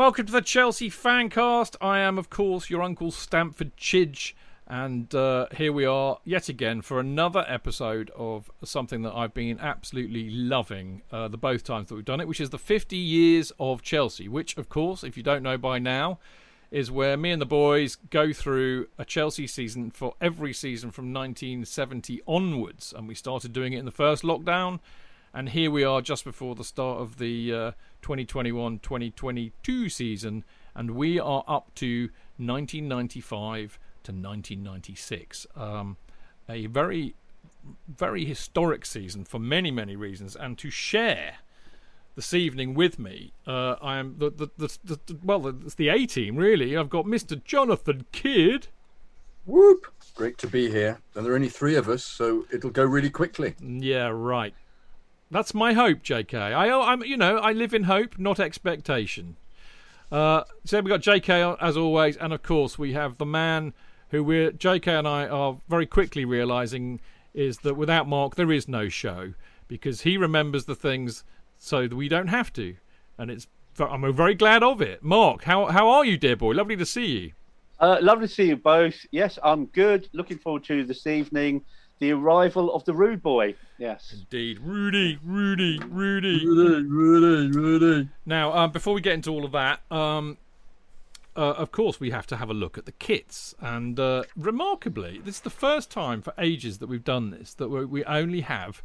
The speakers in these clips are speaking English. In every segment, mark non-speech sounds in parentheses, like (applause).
Welcome to the Chelsea Fancast. I am, of course, your Uncle Stamford Chidge, and uh, here we are yet again for another episode of something that I've been absolutely loving uh, the both times that we've done it, which is the 50 years of Chelsea, which, of course, if you don't know by now, is where me and the boys go through a Chelsea season for every season from 1970 onwards, and we started doing it in the first lockdown and here we are just before the start of the uh, 2021-2022 season, and we are up to 1995 to 1996. Um, a very, very historic season for many, many reasons, and to share this evening with me, uh, I am the the, the, the well, it's the A team really. I've got Mr. Jonathan Kydd. Whoop! Great to be here. And there are only three of us, so it'll go really quickly. Yeah, right. That's my hope, J.K. I, I'm, you know, I live in hope, not expectation. Uh, so we've got J.K. as always, and of course we have the man who we're J.K. and I are very quickly realizing is that without Mark there is no show because he remembers the things so that we don't have to, and it's I'm very glad of it. Mark, how how are you, dear boy? Lovely to see you. Uh, lovely to see you both. Yes, I'm good. Looking forward to this evening the arrival of the rude boy. Yes, indeed, Rudy, Rudy, Rudy, Rudy, Rudy, Rudy. Now, um, before we get into all of that, um, uh, of course, we have to have a look at the kits. And uh, remarkably, this is the first time for ages that we've done this that we only have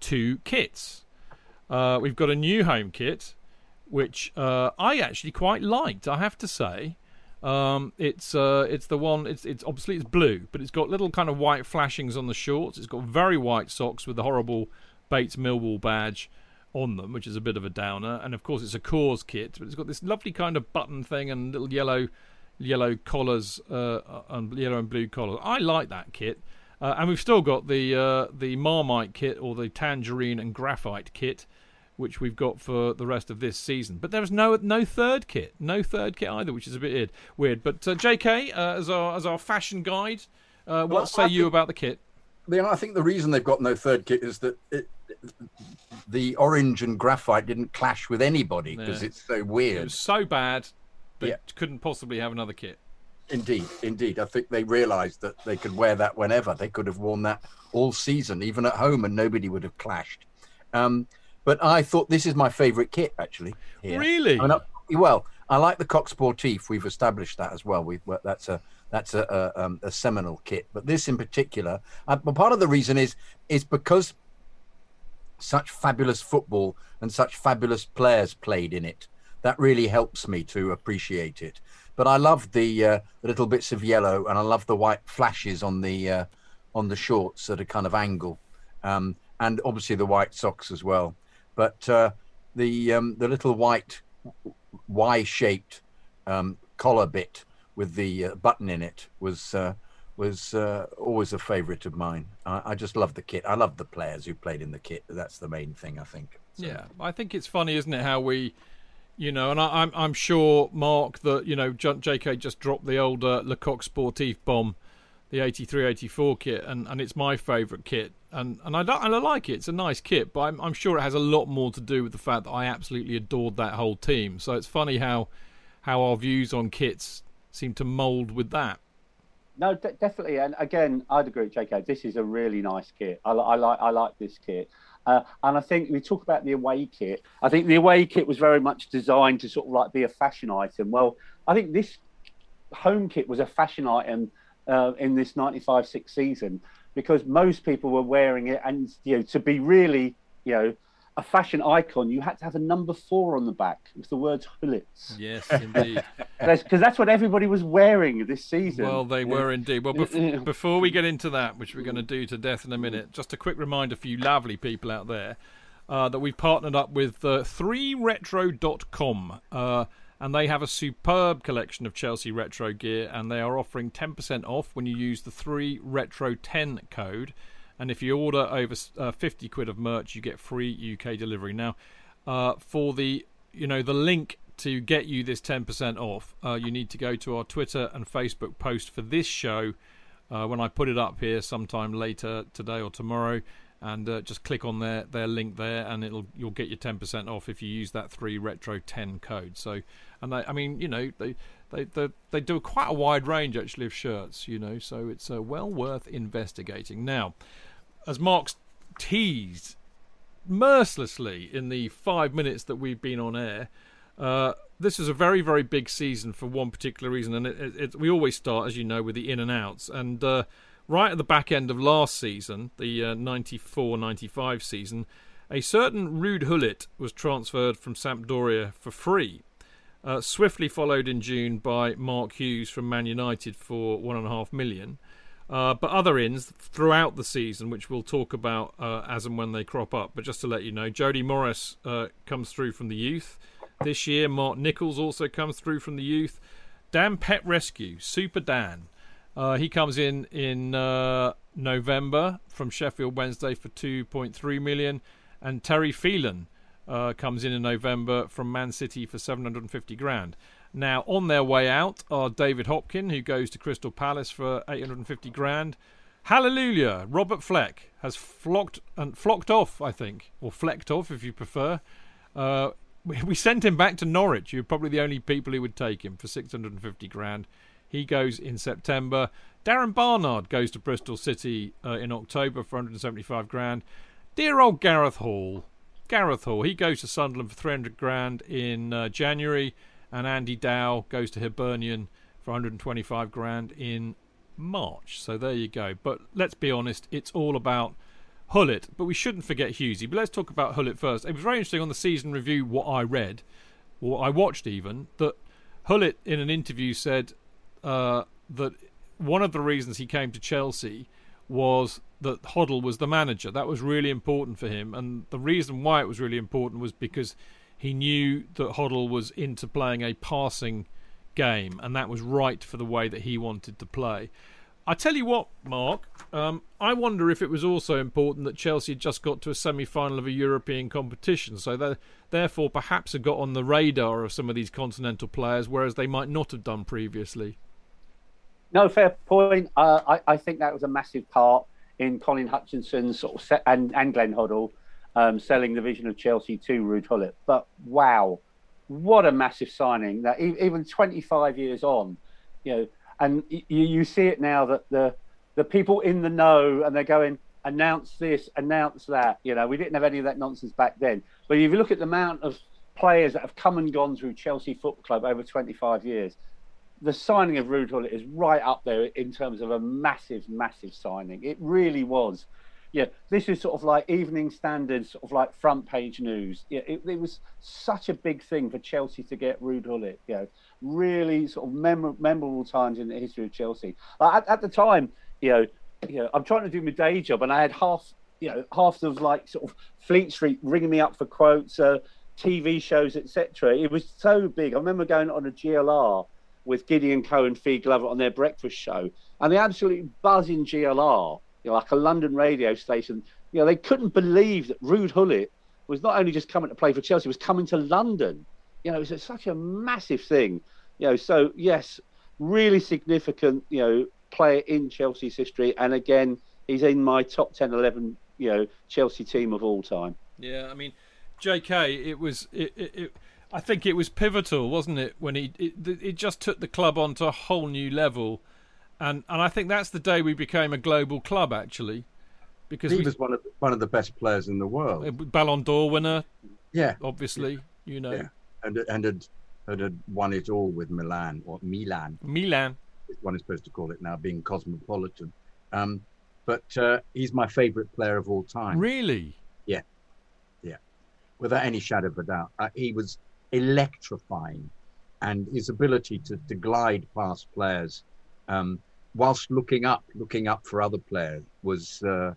two kits. Uh, we've got a new home kit, which uh, I actually quite liked. I have to say. Um, it's uh, it's the one. It's it's obviously it's blue, but it's got little kind of white flashings on the shorts. It's got very white socks with the horrible Bates Millwall badge on them, which is a bit of a downer. And of course, it's a Coors kit, but it's got this lovely kind of button thing and little yellow yellow collars uh, and yellow and blue collars. I like that kit. Uh, and we've still got the uh, the Marmite kit or the Tangerine and Graphite kit, which we've got for the rest of this season. But there is no no third kit, no third kit either, which is a bit weird. But uh, J.K. Uh, as our as our fashion guide, uh, what well, say I you about the kit? I think the reason they've got no third kit is that it, the orange and graphite didn't clash with anybody because yeah. it's so weird. It was so bad they yeah. couldn't possibly have another kit. Indeed, indeed. I think they realised that they could wear that whenever. They could have worn that all season, even at home, and nobody would have clashed. Um, but I thought this is my favourite kit actually. Here. Really? I mean, well, I like the Coq Sportif. We've established that as well. We that's a that's a, a, um, a seminal kit. But this in particular, uh, but part of the reason is is because such fabulous football and such fabulous players played in it. That really helps me to appreciate it. But I love the, uh, the little bits of yellow, and I love the white flashes on the uh, on the shorts at a kind of angle, um, and obviously the white socks as well but uh, the um, the little white Y-shaped um, collar bit with the uh, button in it was uh, was uh, always a favourite of mine. I, I, just love the kit. I love the players who played in the kit. That's the main thing, I think. So. Yeah, I think it's funny, isn't it, how we. You know, and I, am I'm, I'm sure Mark that you know J.K. just dropped the old uh, Le Coq Sportif bomb, the 83 84 kit, and, and it's my favourite kit and and I and I like it. It's a nice kit, but I'm, I'm sure it has a lot more to do with the fact that I absolutely adored that whole team. So it's funny how how our views on kits seem to mould with that. No, de- definitely, and again, I'd agree, with JK. This is a really nice kit. I, I like I like this kit. Uh, and I think we talk about the away kit. I think the away kit was very much designed to sort of like be a fashion item. Well, I think this home kit was a fashion item uh, in this 95 6 season because most people were wearing it, and you know, to be really, you know, a fashion icon, you had to have a number four on the back with the words Gullits. Yes, indeed. (laughs) Because that's what everybody was wearing this season. Well, they were indeed. Well, bef- (laughs) before we get into that, which we're going to do to death in a minute, just a quick reminder for you lovely people out there uh, that we've partnered up with uh, 3retro.com. Uh, and they have a superb collection of Chelsea retro gear, and they are offering 10% off when you use the 3 Retro 10 code. And if you order over uh, 50 quid of merch, you get free UK delivery. Now, uh, for the you know the link to get you this 10% off, uh, you need to go to our Twitter and Facebook post for this show uh, when I put it up here sometime later today or tomorrow. and uh, just click on their their link there, and it'll you'll get your ten percent off if you use that three retro ten code. So, and they, I mean, you know, they they they, they do quite a wide range actually of shirts, you know, so it's uh, well worth investigating. Now, as Mark's teased mercilessly in the five minutes that we've been on air. Uh, this is a very, very big season for one particular reason, and it, it, it, we always start, as you know, with the in and outs. And uh, right at the back end of last season, the uh, 94 95 season, a certain Ruud Gullit was transferred from Sampdoria for free. Uh, swiftly followed in June by Mark Hughes from Man United for one and a half million. Uh, but other ins throughout the season, which we'll talk about uh, as and when they crop up. But just to let you know, Jody Morris uh, comes through from the youth this year. Mark Nichols also comes through from the youth. Dan Petrescu, Super Dan, uh, he comes in in uh, November from Sheffield Wednesday for 2.3 million, and Terry Phelan uh, comes in in November from Man City for 750 grand. Now on their way out are David Hopkin, who goes to Crystal Palace for 850 grand. Hallelujah! Robert Fleck has flocked and flocked off, I think, or flecked off if you prefer. Uh, we, sent him back to Norwich. You're probably the only people who would take him for 650 grand. He goes in September. Darren Barnard goes to Bristol City uh, in October for 175 grand. Dear old Gareth Hall. Gareth Hall. He goes to Sunderland for 300 grand in uh, January. And Andy Dow goes to Hibernian for 125 grand in March. So there you go. But let's be honest, it's all about Gullit. But we shouldn't forget Hughesy. But let's talk about Gullit first. It was very interesting on the season review what I read, or I watched even, that Gullit in an interview said uh, that one of the reasons he came to Chelsea was that Hoddle was the manager. That was really important for him, and the reason why it was really important was because he knew that Hoddle was into playing a passing game, and that was right for the way that he wanted to play. I tell you what, Mark, um, I wonder if it was also important that Chelsea had just got to a semi final of a European competition, so therefore perhaps had got on the radar of some of these continental players, whereas they might not have done previously. No, fair point. Uh, I, I, think that was a massive part in Colin Hutchinson's sort of set, and, and Glenn Hoddle um, selling the vision of Chelsea to Ruud Gullit. But wow, what a massive signing! That even 25 years on, you know, and you, you see it now that the the people in the know and they're going announce this, announce that. You know, we didn't have any of that nonsense back then. But if you look at the amount of players that have come and gone through Chelsea Football Club over 25 years, the signing of Gullit is right up there in terms of a massive, massive signing. It really was. Yeah, this is sort of like Evening Standard, sort of like front page news. Yeah, it, it was such a big thing for Chelsea to get Ruud Gullit. You know, really sort of mem- memorable times in the history of Chelsea. Like at, at the time, you know, you know, I'm trying to do my day job, and I had half, you know, half of like sort of Fleet Street ringing me up for quotes, uh, TV shows, etc. It was so big. I remember going on a GLR with Gideon Cohen, Fi Glover on their breakfast show, and they absolutely buzzing GLR, you know, like a London radio station. You know, they couldn't believe that Ruud Gullit was not only just coming to play for Chelsea, was coming to London. You know, it was such a massive thing. You know, so yes, really significant. You know, player in Chelsea's history, and again, he's in my top 10, 11, you know, Chelsea team of all time. Yeah, I mean, J.K. It was it, it, it I think it was pivotal, wasn't it, when he it, it just took the club onto a whole new level, and and I think that's the day we became a global club actually, because he we, was one of one of the best players in the world, Ballon d'Or winner. Yeah, obviously, you know, yeah. and and had, had won it all with Milan or Milan. Milan, one is supposed to call it now, being cosmopolitan. Um, but uh, he's my favourite player of all time. Really? Yeah, yeah, without any shadow of a doubt. Uh, he was electrifying, and his ability to, to glide past players um, whilst looking up, looking up for other players was uh,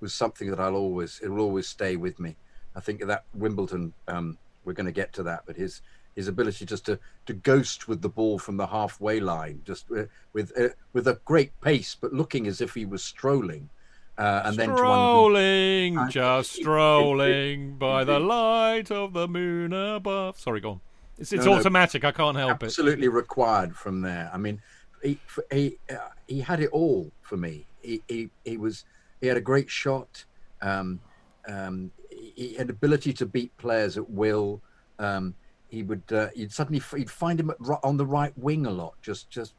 was something that I'll always it will always stay with me. I think that Wimbledon um, we're going to get to that, but his his ability just to to ghost with the ball from the halfway line, just with with, uh, with a great pace, but looking as if he was strolling. Uh, and strolling, then just strolling by the light of the moon above. Sorry, go on. It's, it's no, automatic. No, I can't help absolutely it. Absolutely required from there. I mean, he he uh, he had it all for me. He, he he was he had a great shot. um, um, he, an ability to beat players at will. Um, he would uh, you'd suddenly you'd find him on the right wing a lot, just just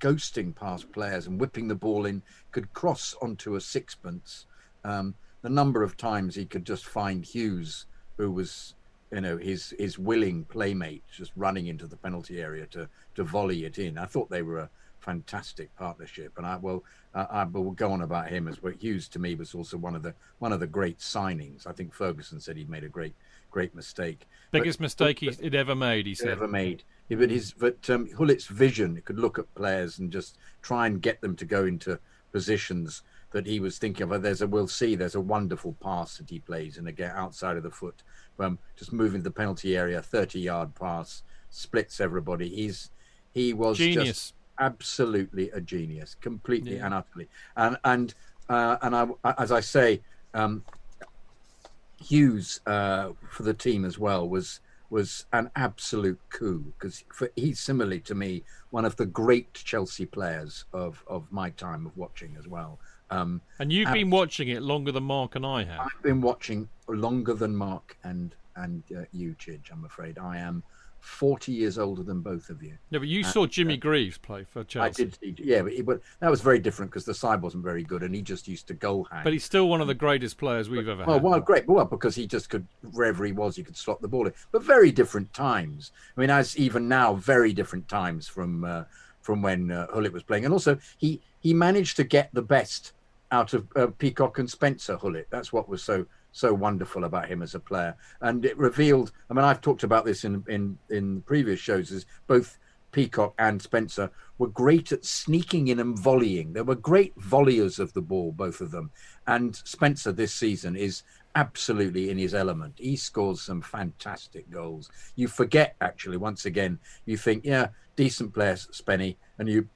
ghosting past players and whipping the ball in. Could cross onto a sixpence. Um, the number of times he could just find Hughes, who was you know his his willing playmate, just running into the penalty area to to volley it in. I thought they were a fantastic partnership, and I will uh, I will go on about him as well. Hughes to me was also one of the one of the great signings. I think Ferguson said he'd made a great great mistake. Biggest but, mistake but, he'd ever made. He said ever made. But his but um, Gullit's vision could look at players and just try and get them to go into positions that he was thinking of. There's a we'll see. There's a wonderful pass that he plays and again outside of the foot, um, just moving the penalty area, 30 yard pass, splits everybody. He's he was genius. just absolutely a genius, completely yeah. and utterly. And and uh, and I, as I say, um, Hughes uh, for the team as well was was an absolute coup because he's similarly to me one of the great Chelsea players of of my time of watching as well. Um, and you've been watching it longer than Mark and I have. I've been watching longer than Mark and and uh, you, Chidge. I'm afraid I am 40 years older than both of you. Yeah, but you and, saw Jimmy uh, Greaves play for Chelsea. I did, yeah, but, but, that was very different because the side wasn't very good and he just used to goal hang. But he's still one of the greatest players we've but, ever well, had. Well, great. Well, because he just could, wherever he was, he could slot the ball in. But very different times. I mean, as even now, very different times from uh, from when uh, was playing. And also, he, he managed to get the best out of uh, Peacock and Spencer Gullit. That's what was so so wonderful about him as a player. And it revealed. I mean, I've talked about this in in in previous shows. Is both Peacock and Spencer were great at sneaking in and volleying. They were great volleyers of the ball, both of them. And Spencer this season is absolutely in his element. He scores some fantastic goals. You forget actually once again. You think, yeah, decent player, Spenny, and you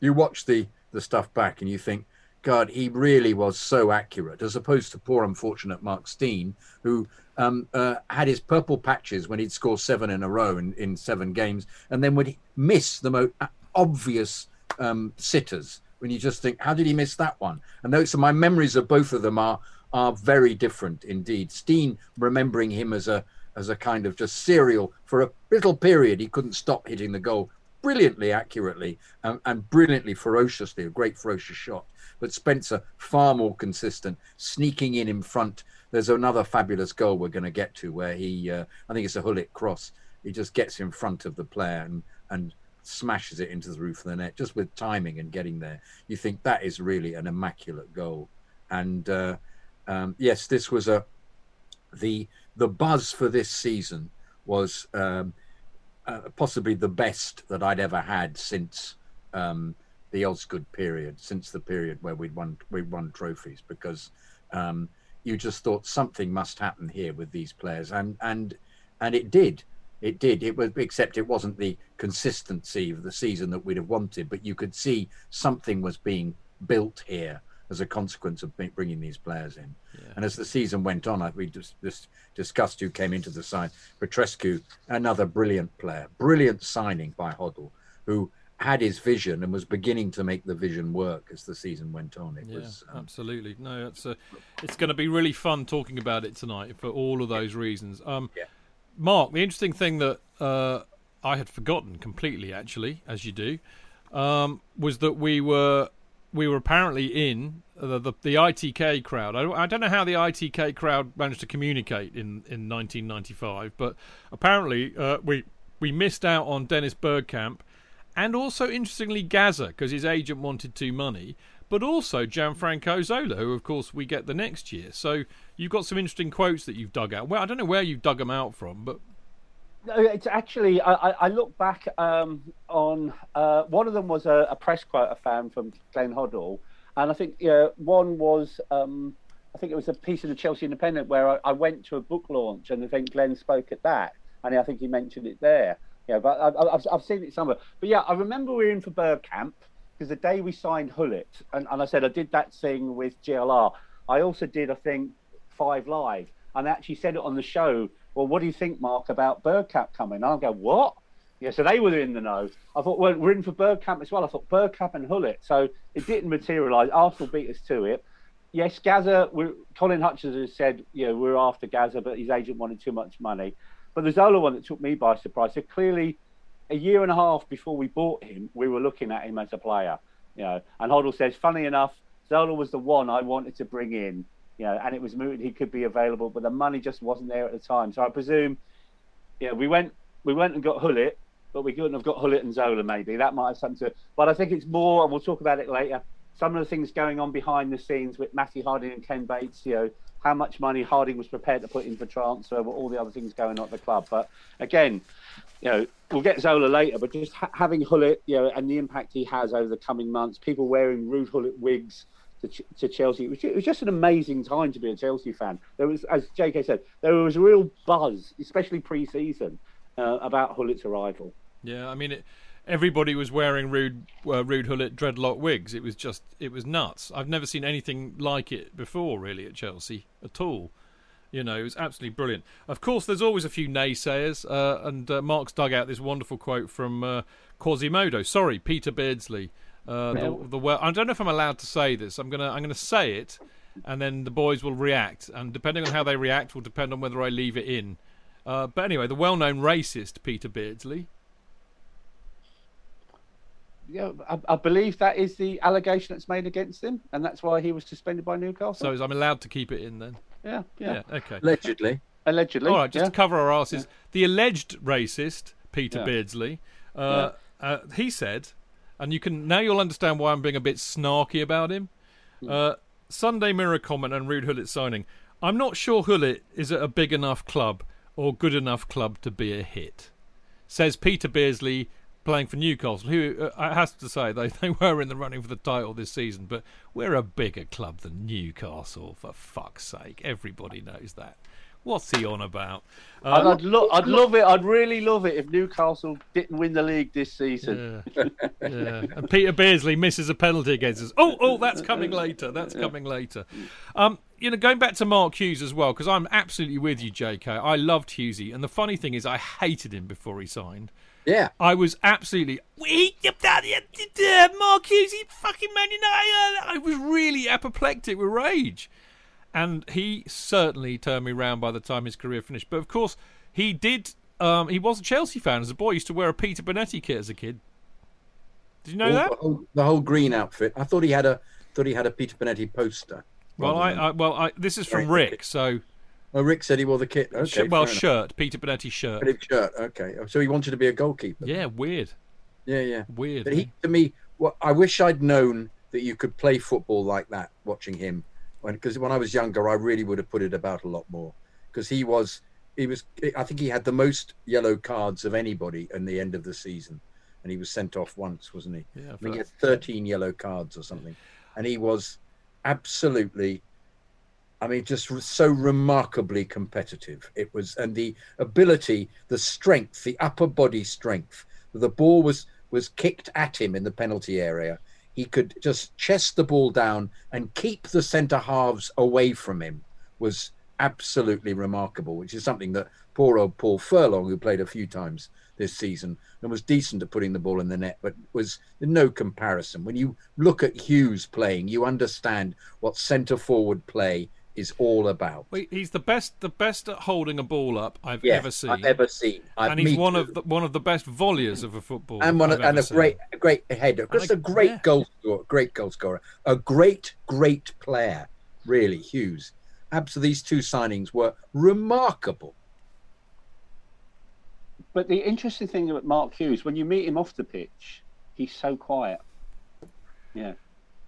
you watch the the stuff back and you think God, he really was so accurate, as opposed to poor unfortunate Mark Stein, who um, uh, had his purple patches when he'd score seven in a row in, in seven games, and then would miss the most obvious um, sitters. When you just think, how did he miss that one? And those, so my memories of both of them are are very different indeed. Steen remembering him as a as a kind of just serial for a little period, he couldn't stop hitting the goal brilliantly accurately and, and brilliantly ferociously, a great ferocious shot but Spencer far more consistent, sneaking in in front. There's another fabulous goal we're going to get to where he, uh, I think it's a Gullit cross. He just gets in front of the player and and smashes it into the roof of the net just with timing and getting there. You think that is really an immaculate goal. And uh, um, yes, this was a the the buzz for this season was um, uh, possibly the best that I'd ever had since um, the Osgood period, since the period where we'd won we won trophies, because um, you just thought something must happen here with these players, and and and it did. It did. It was, except it wasn't the consistency of the season that we'd have wanted. But you could see something was being built here as a consequence of bringing these players in. Yeah. And as the season went on, we just, just discussed who came into the side. Petrescu, another brilliant player, brilliant signing by Hoddle, who had his vision and was beginning to make the vision work as the season went on. It yeah, was um, absolutely no. It's a, it's going to be really fun talking about it tonight for all of those reasons. Um, yeah. Mark, the interesting thing that uh, I had forgotten completely, actually, as you do, um, was that we were we were apparently in the the, the ITK crowd. I, I, don't know how the ITK crowd managed to communicate in, in 1995, but apparently uh, we we missed out on Dennis Bergkamp and also interestingly Gazza because his agent wanted too money, but also Gianfranco Zola, who of course we get the next year. So you've got some interesting quotes that you've dug out. Well, I don't know where you've dug them out from, but it's actually I, I look back um, on uh, one of them was a, a, press quote I found from Glenn Hoddle, and I think yeah, one was um, I think it was a piece of the Chelsea Independent where I, I, went to a book launch and I think Glenn spoke at that, and I think he mentioned it there. Yeah, but I, have I've seen it somewhere. But yeah, I remember we were in for Bergkamp because the day we signed Gullit, and, and I said I did that thing with GLR. I also did, I think, Five Live, and I actually said it on the show. Well, what do you think, Mark, about Bergkamp coming? And I go, what? Yeah, so they were in the know. I thought, well, we're in for Bergkamp as well. I thought Bergkamp and Gullit. So it didn't materialise. Arsenal beat us to it. yes. We're, Colin Hutchinson said, you know, we're after Gazza, but his agent wanted too much money. But the Zola one that took me by surprise. So clearly, a year and a half before we bought him, we were looking at him as a player. You know, and Hoddle says, funny enough, Zola was the one I wanted to bring in. You know, and it was mooted he could be available, but the money just wasn't there at the time. So I presume, yeah, we went we went and got Gullit, but we couldn't have got Gullit and Zola maybe. That might have something to it. But I think it's more, and we'll talk about it later. Some of the things going on behind the scenes with Matthew Harding and Ken Bates, you know, how much money Harding was prepared to put in for transfer, all the other things going on at the club. But again, you know, we'll get Zola later, but just ha- having Gullit, you know, and the impact he has over the coming months, people wearing Ruud Gullit wigs to, to Chelsea. It was, it was, just an amazing time to be a Chelsea fan. There was, as JK said, there was a real buzz, especially pre-season, uh, about Gullit's arrival. Yeah, I mean, it, everybody was wearing rude, uh, Ruud Gullit dreadlock wigs. It was just, it was nuts. I've never seen anything like it before, really, at Chelsea at all. You know, it was absolutely brilliant. Of course, there's always a few naysayers, uh, and uh, Mark's dug out this wonderful quote from uh, Quasimodo. Sorry, Peter Beardsley. Uh, the, the well, I don't know if I'm allowed to say this. I'm gonna I'm gonna say it, and then the boys will react, and depending on how they react will depend on whether I leave it in. Uh, but anyway, the well-known racist Peter Beardsley. Yeah, I, I, believe that is the allegation that's made against him, and that's why he was suspended by Newcastle. So I'm allowed to keep it in then. Yeah, yeah. yeah okay. Allegedly. Allegedly. All right, just yeah. to cover our asses. Yeah. The alleged racist Peter yeah. Beardsley, uh, uh, he said, and you can now you'll understand why I'm being a bit snarky about him. Hmm. Uh, Sunday Mirror comment and Ruud Gullit signing. I'm not sure Gullit is at a big enough club or good enough club to be a hit, says Peter Beardsley playing for Newcastle, who uh, I have to say they, (laughs) they were in the running for the title this season, but we're a bigger club than Newcastle, for fuck's sake. Everybody knows that. What's he on about? Um, I'd, lo- I'd love it. I'd really love it if Newcastle didn't win the league this season. Yeah. yeah. And Peter Beardsley misses a penalty against us. Oh, oh, that's coming later. That's coming later. Um, you know, going back to Mark Hughes as well, because I'm absolutely with you, JK. I loved Hughesy, and the funny thing is, I hated him before he signed. Yeah. I was absolutely. Mark Hughes, he fucking Man United. I was really apoplectic with rage. And he certainly turned me round by the time his career finished. But of course, he did. Um, he was a Chelsea fan as a boy. He used to wear a Peter Bonetti kit as a kid. Did you know All, that? The whole, the whole, green outfit. I thought he had a thought he had a Peter Bonetti poster. Well, I, I, well I, this is from Rick, so Oh, Rick said he wore the kit. Okay, well, shirt, Peter Bonetti shirt. Shirt. Okay, so he wanted to be a goalkeeper. Yeah, weird. Yeah, yeah, weird. But he, to me, well, I wish I'd known that you could play football like that. Watching him, because when, when I was younger, I really would have put it about a lot more. Because he was, he was. I think he had the most yellow cards of anybody in the end of the season, and he was sent off once, wasn't he? Yeah, I think he had 13 yellow cards or something, and he was absolutely I mean, just so remarkably competitive. It was, and the ability, the strength, the upper body strength. The ball was was kicked at him in the penalty area. He could just chest the ball down and keep the centre halves away from him. Was absolutely remarkable, which is something that poor old Paul Furlong, who played a few times this season and was decent at putting the ball in the net, but was no comparison. When you look at Hughes playing, you understand what centre forward play is all about. Well, he's the best, the best at holding a ball up I've yes, ever seen. I've ever seen, I've, and he's one too. of the, one of the best volleyers of a football, and one I've and a seen. great, a great header, just a, a great yeah. goal scorer, great goal scorer, a great, great player. Really, Hughes. Absolutely, these two signings were remarkable. But the interesting thing about Mark Hughes, when you meet him off the pitch, he's so quiet. Yeah,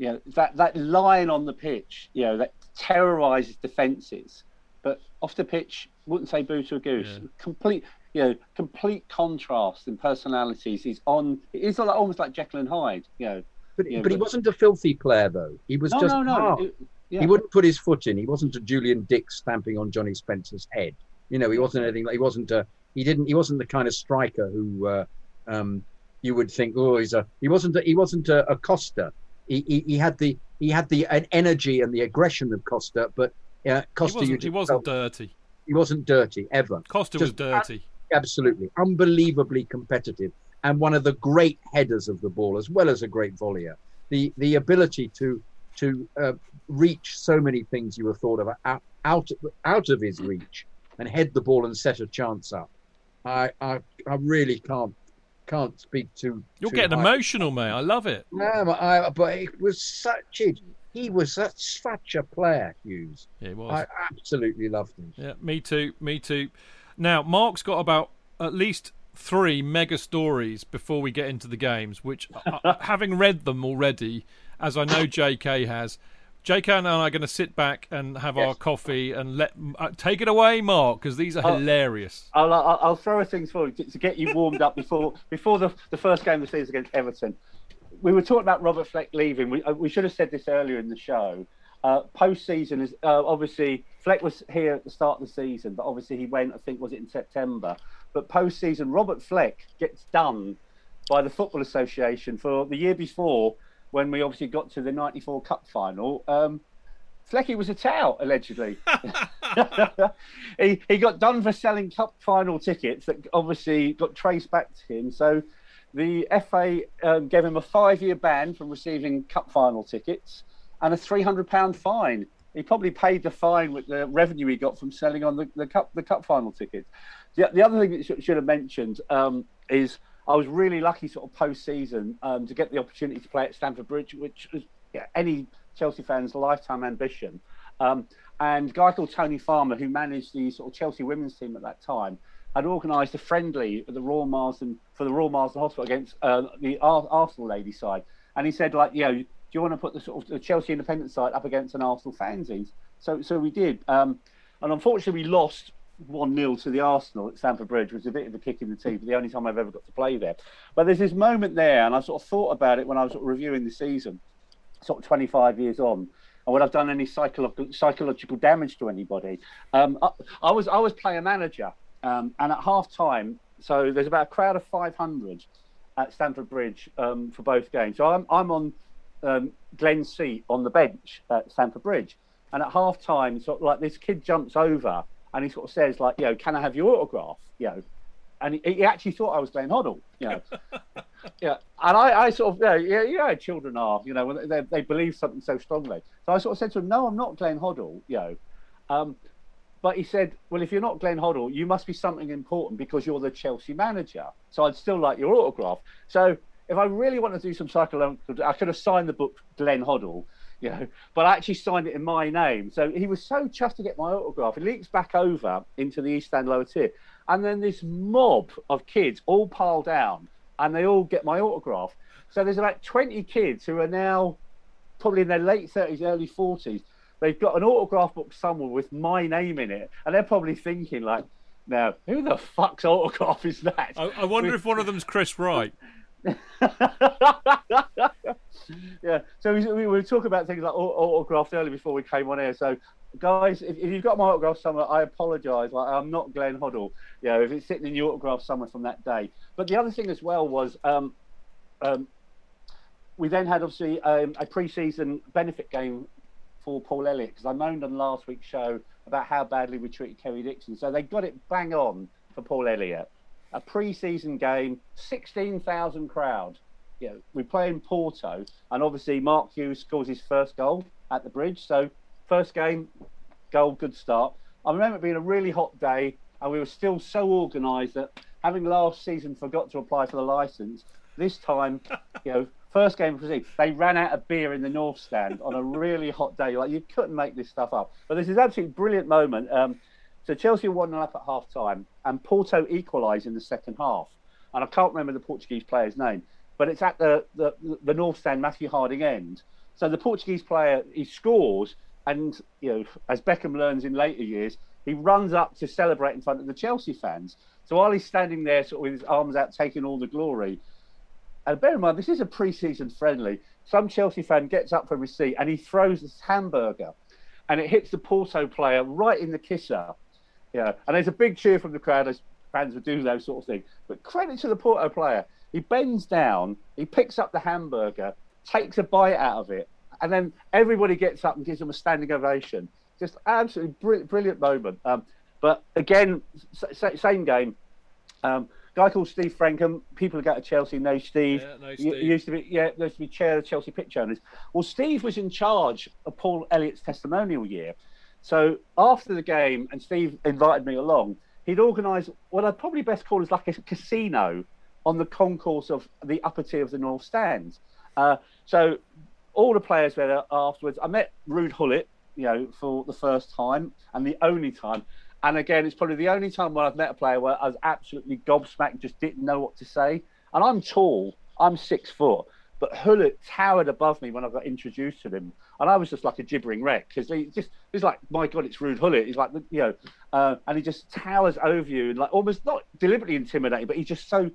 yeah. That that line on the pitch, you know, that terrorizes defences, but off the pitch, wouldn't say boo to a goose. Yeah. Complete, you know, complete contrast in personalities. He's on. He's almost like Jekyll and Hyde. You know, but, you know, but, but he wasn't a filthy player though. He was no, just no, no. It, yeah. He wouldn't put his foot in. He wasn't a Julian Dicks stamping on Johnny Spencer's head. You know, he wasn't anything. Like, he wasn't a. He didn't. He wasn't the kind of striker who uh, um, you would think. Oh, he's a. He wasn't. A, he wasn't a, a Costa. He, he, he had the he had the an energy and the aggression of Costa, but uh, Costa he wasn't, he wasn't dirty. He wasn't dirty ever. Costa Just was dirty. Absolutely, unbelievably competitive, and one of the great headers of the ball, as well as a great volleyer. The the ability to to uh, reach so many things you were thought of out, out out of his reach and head the ball and set a chance up. I I, I really can't can't speak to. You're getting high. emotional, mate. I love it. But, I, but it was such a he was such, such a player, Hughes. Yeah, he was. I absolutely loved him. Yeah, me too. Me too. Now, Mark's got about at least three mega stories before we get into the games, which, uh, uh (laughs) having read them already, as I know JK has, JK and I are going to sit back and have yes. our coffee and let uh, take it away, Mark, because these are I'll, hilarious. I'll, I'll, I'll, throw things for you to, to, get you warmed up before before the, the first game of the season against Everton. We were talking about Robert Fleck leaving. We, uh, we should have said this earlier in the show. Uh, Post season is uh, obviously Fleck was here at the start of the season, but obviously he went. I think was it in September. But post season, Robert Fleck gets done by the Football Association for the year before when we obviously got to the 94 Cup final, um, Flecky was a tout, allegedly. (laughs) he, he got done for selling Cup final tickets that obviously got traced back to him. So the FA um, gave him a five year ban from receiving Cup final tickets and a £300 fine. He probably paid the fine with the revenue he got from selling on the, the cup the cup final tickets. The, the other thing that should, should have mentioned um, is I was really lucky, sort of post season, um, to get the opportunity to play at Stamford Bridge, which was yeah, any Chelsea fan's lifetime ambition. Um, and a guy called Tony Farmer, who managed the sort of Chelsea women's team at that time, had organised a friendly at the Royal Marsden for the Royal Marsden Hospital against uh, the Ar- Arsenal lady side. And he said, like, you know, do you want to put the sort of the Chelsea independent side up against an Arsenal fanzine? So, so we did. Um, and unfortunately, we lost 1 0 to the Arsenal at Stamford Bridge was a bit of a kick in the teeth, the only time I've ever got to play there. But there's this moment there, and I sort of thought about it when I was sort of reviewing the season, sort of 25 years on, and would I've done any psychological psychological damage to anybody. Um, I, I, was I was player manager, um, and at half time, so there's about a crowd of 500 at Stamford Bridge um, for both games. So I'm, I'm on um, Glenn's seat on the bench at Stamford Bridge. And at half time, sort of like this kid jumps over and he sort of says like, you know, can I have your autograph? You know, and he, he actually thought I was Glenn Hoddle, you know. (laughs) yeah, and I, I sort of, yeah, yeah, yeah, children are, you know, when they, they believe something so strongly. So I sort of said to him, no, I'm not Glenn Hoddle, you know. Um, but he said, well, if you're not Glenn Hoddle, you must be something important because you're the Chelsea manager. So I'd still like your autograph. So if I really want to do some psychological, I could have signed the book Glenn Hoddle you know, but I actually signed it in my name. So he was so chuffed to get my autograph. He leaks back over into the East End lower tier. And then this mob of kids all pile down and they all get my autograph. So there's about 20 kids who are now probably in their late 30s, early 40s. They've got an autograph book somewhere with my name in it. And they're probably thinking, like, now, who the fuck's autograph is that? I, I wonder if one of them's Chris Wright. (laughs) (laughs) yeah. So we, we were talking about things like autographs earlier before we came on air. So, guys, if, if you've got my autograph somewhere, I apologise. Like I'm not Glenn Hoddle. You know, if it's sitting in your autograph somewhere from that day. But the other thing as well was, um, um, we then had obviously um, a pre-season benefit game for Paul Elliott because I moaned on last week's show about how badly we treated Kerry Dixon. So they got it bang on for Paul Elliott. A pre-season game, 16,000 crowd you know, we play in Porto, and obviously Mark Hughes scores his first goal at the bridge. So, first game, goal, good start. I remember it being a really hot day, and we were still so organised that having last season forgot to apply for the licence, this time, you know, first game proceed, they ran out of beer in the North Stand on a really hot day. Like, you couldn't make this stuff up. But this is absolutely brilliant moment. Um, so Chelsea won up at half time, and Porto equalised in the second half. And I can't remember the Portuguese player's name but it's at the, the, the North Stand, Matthew Harding end. So the Portuguese player, he scores, and you know, as Beckham learns in later years, he runs up to celebrate in front of the Chelsea fans. So while he's standing there, sort of with his arms out, taking all the glory, and bear in mind, this is a pre-season friendly. Some Chelsea fan gets up from his seat and he throws this hamburger, and it hits the Porto player right in the kisser. Yeah, and there's a big cheer from the crowd as fans would do those sort of things. But credit to the Porto player, he bends down, he picks up the hamburger, takes a bite out of it, and then everybody gets up and gives him a standing ovation. Just absolutely brilliant, brilliant moment. Um, but again, same game. Um, guy called Steve Frankham. People who go to Chelsea know Steve. Yeah, know Steve. He used to be yeah, used to be chair of Chelsea pitch owners. Well, Steve was in charge of Paul Elliott's testimonial year. So after the game, and Steve invited me along, he'd organised what I'd probably best call is like a casino on the concourse of the upper tier of the North Stands. Uh, so all the players were there afterwards. I met Ruud Gullit, you know, for the first time and the only time. And again, it's probably the only time when I've met a player where I was absolutely gobsmacked, just didn't know what to say. And I'm tall, I'm six foot, but Gullit towered above me when I got introduced to him. And I was just like a gibbering wreck because he just, he's like, my God, it's Ruud Gullit. He's like, you know, uh, and he just towers over you and like almost not deliberately intimidating, but he's just so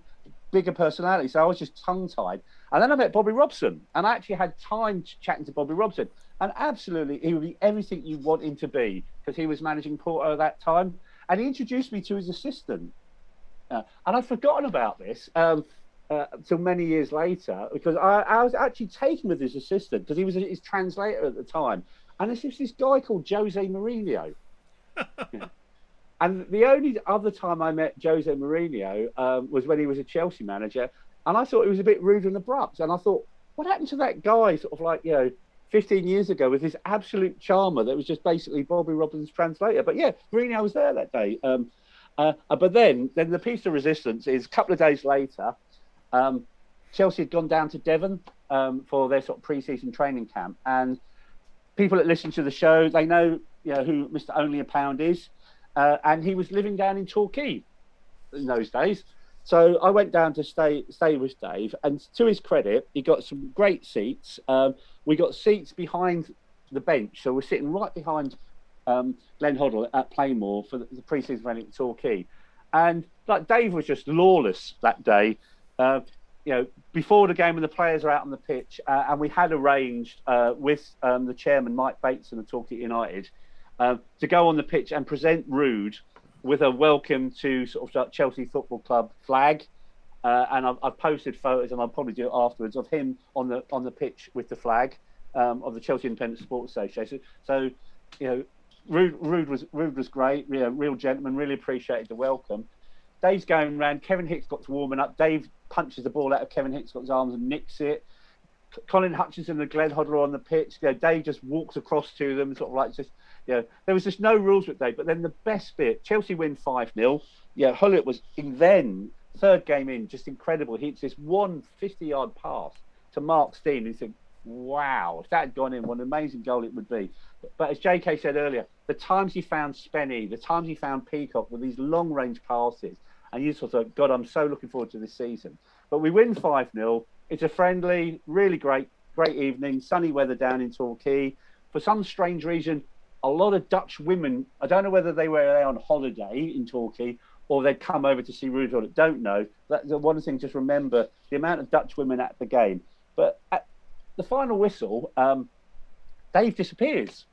bigger personality. So I was just tongue tied. And then I met Bobby Robson, and I actually had time ch- chatting to Bobby Robson. And absolutely, he would be everything you want him to be because he was managing Porto at that time. And he introduced me to his assistant. Uh, and I'd forgotten about this um, uh, until many years later because I, I was actually taken with his assistant because he was his translator at the time. And this was this guy called Jose Mourinho. Yeah. (laughs) And the only other time I met Jose Mourinho um, was when he was a Chelsea manager, and I thought he was a bit rude and abrupt. And I thought, what happened to that guy, sort of like you know, 15 years ago, with this absolute charmer that was just basically Bobby Robinson's translator? But yeah, Mourinho was there that day. Um, uh, uh, but then, then the piece of resistance is a couple of days later, um, Chelsea had gone down to Devon um, for their sort of pre-season training camp, and people that listen to the show, they know, you know who Mr. Only a Pound is, uh, and he was living down in Torquay in those days. So I went down to stay stay with Dave, and to his credit, he got some great seats. Um, we got seats behind the bench, so we're sitting right behind um, Glenn Hoddle at Plainmoor for the, the pre-season running at Torquay, and like Dave was just lawless that day. Uh, you know, before the game when the players are out on the pitch, uh, and we had arranged uh, with um, the chairman Mike Bateson of Torquay United uh, to go on the pitch and present Ruud with a welcome to sort of Chelsea Football Club flag. Uh, and I've, I've posted photos, and I'll probably do it afterwards of him on the on the pitch with the flag um, of the Chelsea Independent Sports Association. So, you know, Ruud, Ruud was Ruud was great, real gentleman. Really appreciated the welcome. Dave's going round. Kevin Hitchcock to warming up. Dave punches the ball out of Kevin Hicks, arms and nicks it. Colin Hutchinson and Glenn Hoddle on the pitch. You know, Dave just walks across to them, sort of like just, you know, there was just no rules with Dave. But then the best bit, Chelsea win 5 0. Yeah, Gullit was in then, third game in, just incredible. He hits this one 50 yard pass to Mark Stein. Think, wow, if that had gone in, what an amazing goal it would be. But, but as JK said earlier, the times he found Spenny, the times he found Peacock with these long range passes, and you sort of God, I'm so looking forward to this season. But we win 5 0. It's a friendly, really great, great evening, sunny weather down in Torquay. For some strange reason, a lot of Dutch women, I don't know whether they were there on holiday in Torquay or they'd come over to see Gullit, don't know. That's the one thing, just remember the amount of Dutch women at the game. But at the final whistle, um, Dave disappears.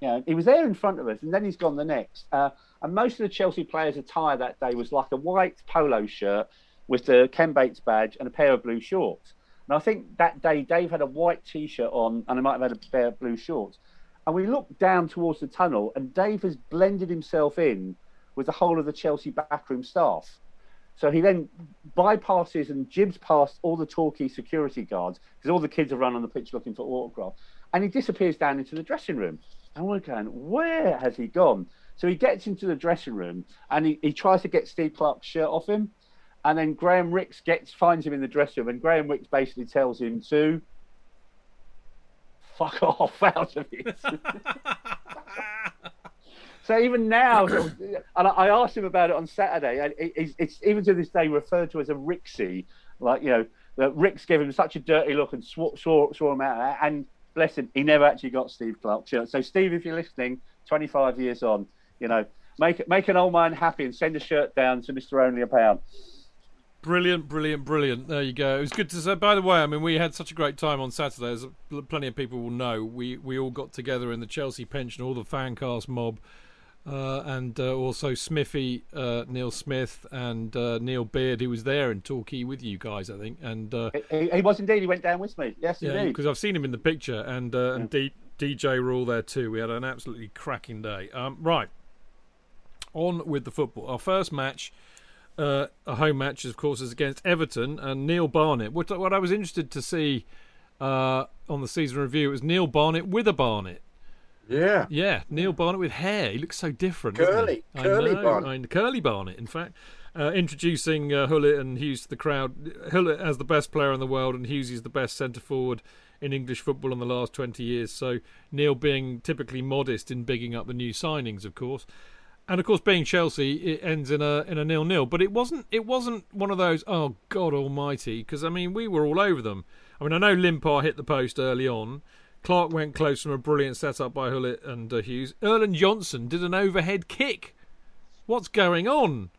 You know, he was there in front of us, and then he's gone the next. Uh, and most of the Chelsea players' attire that day was like a white polo shirt with the Ken Bates badge and a pair of blue shorts. And I think that day Dave had a white T-shirt on, and I might have had a pair of blue shorts. And we looked down towards the tunnel, and Dave has blended himself in with the whole of the Chelsea backroom staff. So he then bypasses and jibs past all the Torquay security guards because all the kids have run on the pitch looking for autographs, and he disappears down into the dressing room. And we're going, where has he gone? So he gets into the dressing room and he, he tries to get Steve Clarke's shirt off him, and then Graham Rix gets finds him in the dressing room, and Graham Rix basically tells him to fuck (laughs) off out of it. (laughs) So even now, and I asked him about it on Saturday, and it's, it's even to this day referred to as a Rixie. Like you know, that Rix gave him such a dirty look and swore, swore, swore him out. And bless him, he never actually got Steve Clarke's shirt. So Steve, if you're listening, 25 years on, you know, make make an old man happy and send a shirt down to Mister Only a Pound. Brilliant, brilliant, brilliant. There you go. It was good to say. By the way, I mean we had such a great time on Saturday, as plenty of people will know. We we all got together in the Chelsea pension, all the fan cast mob, uh, and uh, also Smithy, uh, Neil Smith, and uh, Neil Beard, who was there in Torquay with you guys, I think. And uh, He, he was indeed. He went down with me. Yes, yeah, indeed. because I've seen him in the picture, and uh, and D- DJ were all there too. We had an absolutely cracking day. Um, right, on with the football. Our first match uh, a home match, of course, is against Everton and Neil Barnett. What, what I was interested to see uh, on the season review was Neil Barnett with a Barnett. Yeah. Yeah, Neil Barnett with hair. He looks so different. Curly, curly know, Barnett. Curly Barnett, in fact. Uh, introducing uh, Gullit and Hughes to the crowd. Gullit as the best player in the world, and Hughes is the best centre forward in English football in the last 20 years. So Neil being typically modest in bigging up the new signings, of course. And of course, being Chelsea, it ends in a in a nil nil. But it wasn't it wasn't one of those oh God Almighty because I mean we were all over them. I mean I know Limpar hit the post early on. Clarke went close from a brilliant setup by Gullit and uh, Hughes. Erland Johnsen did an overhead kick. What's going on?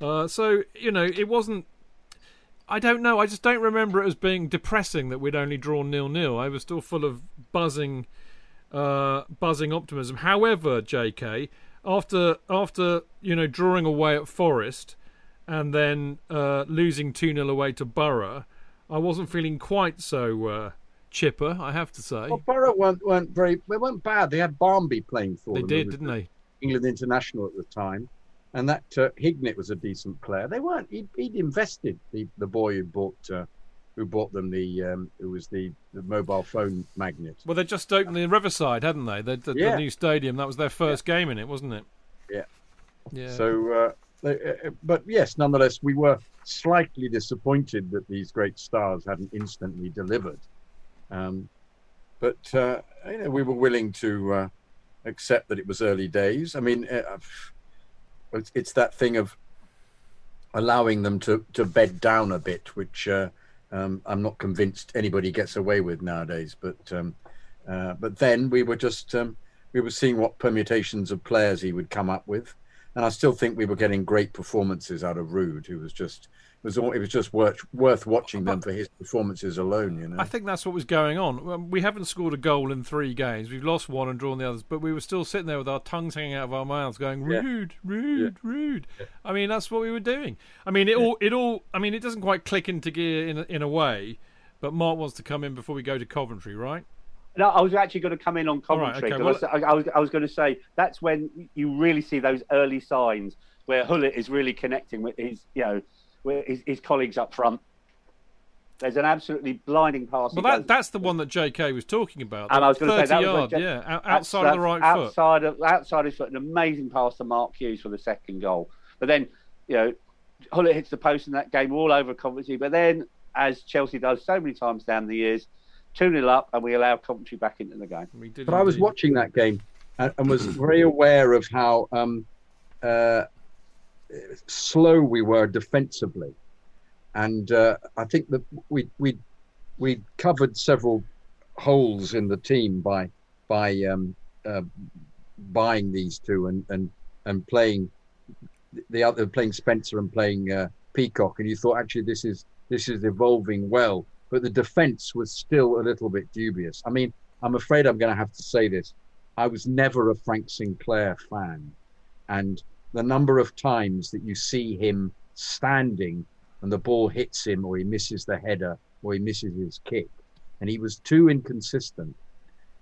Uh, so you know it wasn't. I don't know. I just don't remember it as being depressing that we'd only drawn nil nil. I was still full of buzzing, uh, buzzing optimism. However, J.K. after after you know drawing away at Forest and then uh, losing two 0 away to Borough, I wasn't feeling quite so uh, chipper. I have to say Well, Borough weren't, weren't very. They weren't bad. They had Barmby playing for they them. They did, didn't they? England international at the time, and that uh, Hignett was a decent player. They weren't. He'd, he'd invested the the boy who bought uh, who bought them the um, who was the, the mobile phone magnate. Well, they just opened in Riverside, hadn't they? The, the, Yeah. the new stadium. That was their first game in it, wasn't it? Yeah. Yeah. So, uh, they, uh, but yes, nonetheless, we were slightly disappointed that these great stars hadn't instantly delivered. Um, but uh, you know, we were willing to uh, accept that it was early days. I mean, uh, it's, it's that thing of allowing them to, to bed down a bit, which uh, um, I'm not convinced anybody gets away with nowadays. But um, uh, but then we were just um, we were seeing what permutations of players he would come up with, and I still think we were getting great performances out of Ruud, who was just was all, it was just worth worth watching them for his performances alone. You know, I think that's what was going on. Um, We haven't scored a goal in three games. We've lost one and drawn the others, but we were still sitting there with our tongues hanging out of our mouths, going Yeah. Ruud, Ruud, Ruud. I mean, that's what we were doing. I mean, it all, it all. I mean, it doesn't quite click into gear in a, in a way. But Mark wants to come in before we go to Coventry, right? No, I was actually going to come in on Coventry. commentary. okay, 'cause I, was, I, I was, I was going to say that's when you really see those early signs where Gullit is really connecting with his, you know, with his, his colleagues up front. There's an absolutely blinding pass. Well, that that's the one that J.K. was talking about. And I was gonna say, thirty that was when J- yeah, outside of the that's right foot. outside Of, outside his foot, an amazing pass to Mark Hughes for the second goal. But then, you know, Gullit hits the post in that game all over Coventry. But then, as Chelsea does so many times down the years, 2 0 up and we allow Coventry back into the game. We did but I was watching that game and, and was very aware of how um, uh, slow we were defensively, and uh, I think that we we we covered several holes in the team by by um, uh, buying these two and and and playing the other playing Spencer and playing uh, Peacock, and you thought actually this is this is evolving well, but the defence was still a little bit dubious. I mean, I'm afraid I'm going to have to say this. I was never a Frank Sinclair fan, and the number of times that you see him standing and the ball hits him, or he misses the header, or he misses his kick, and he was too inconsistent.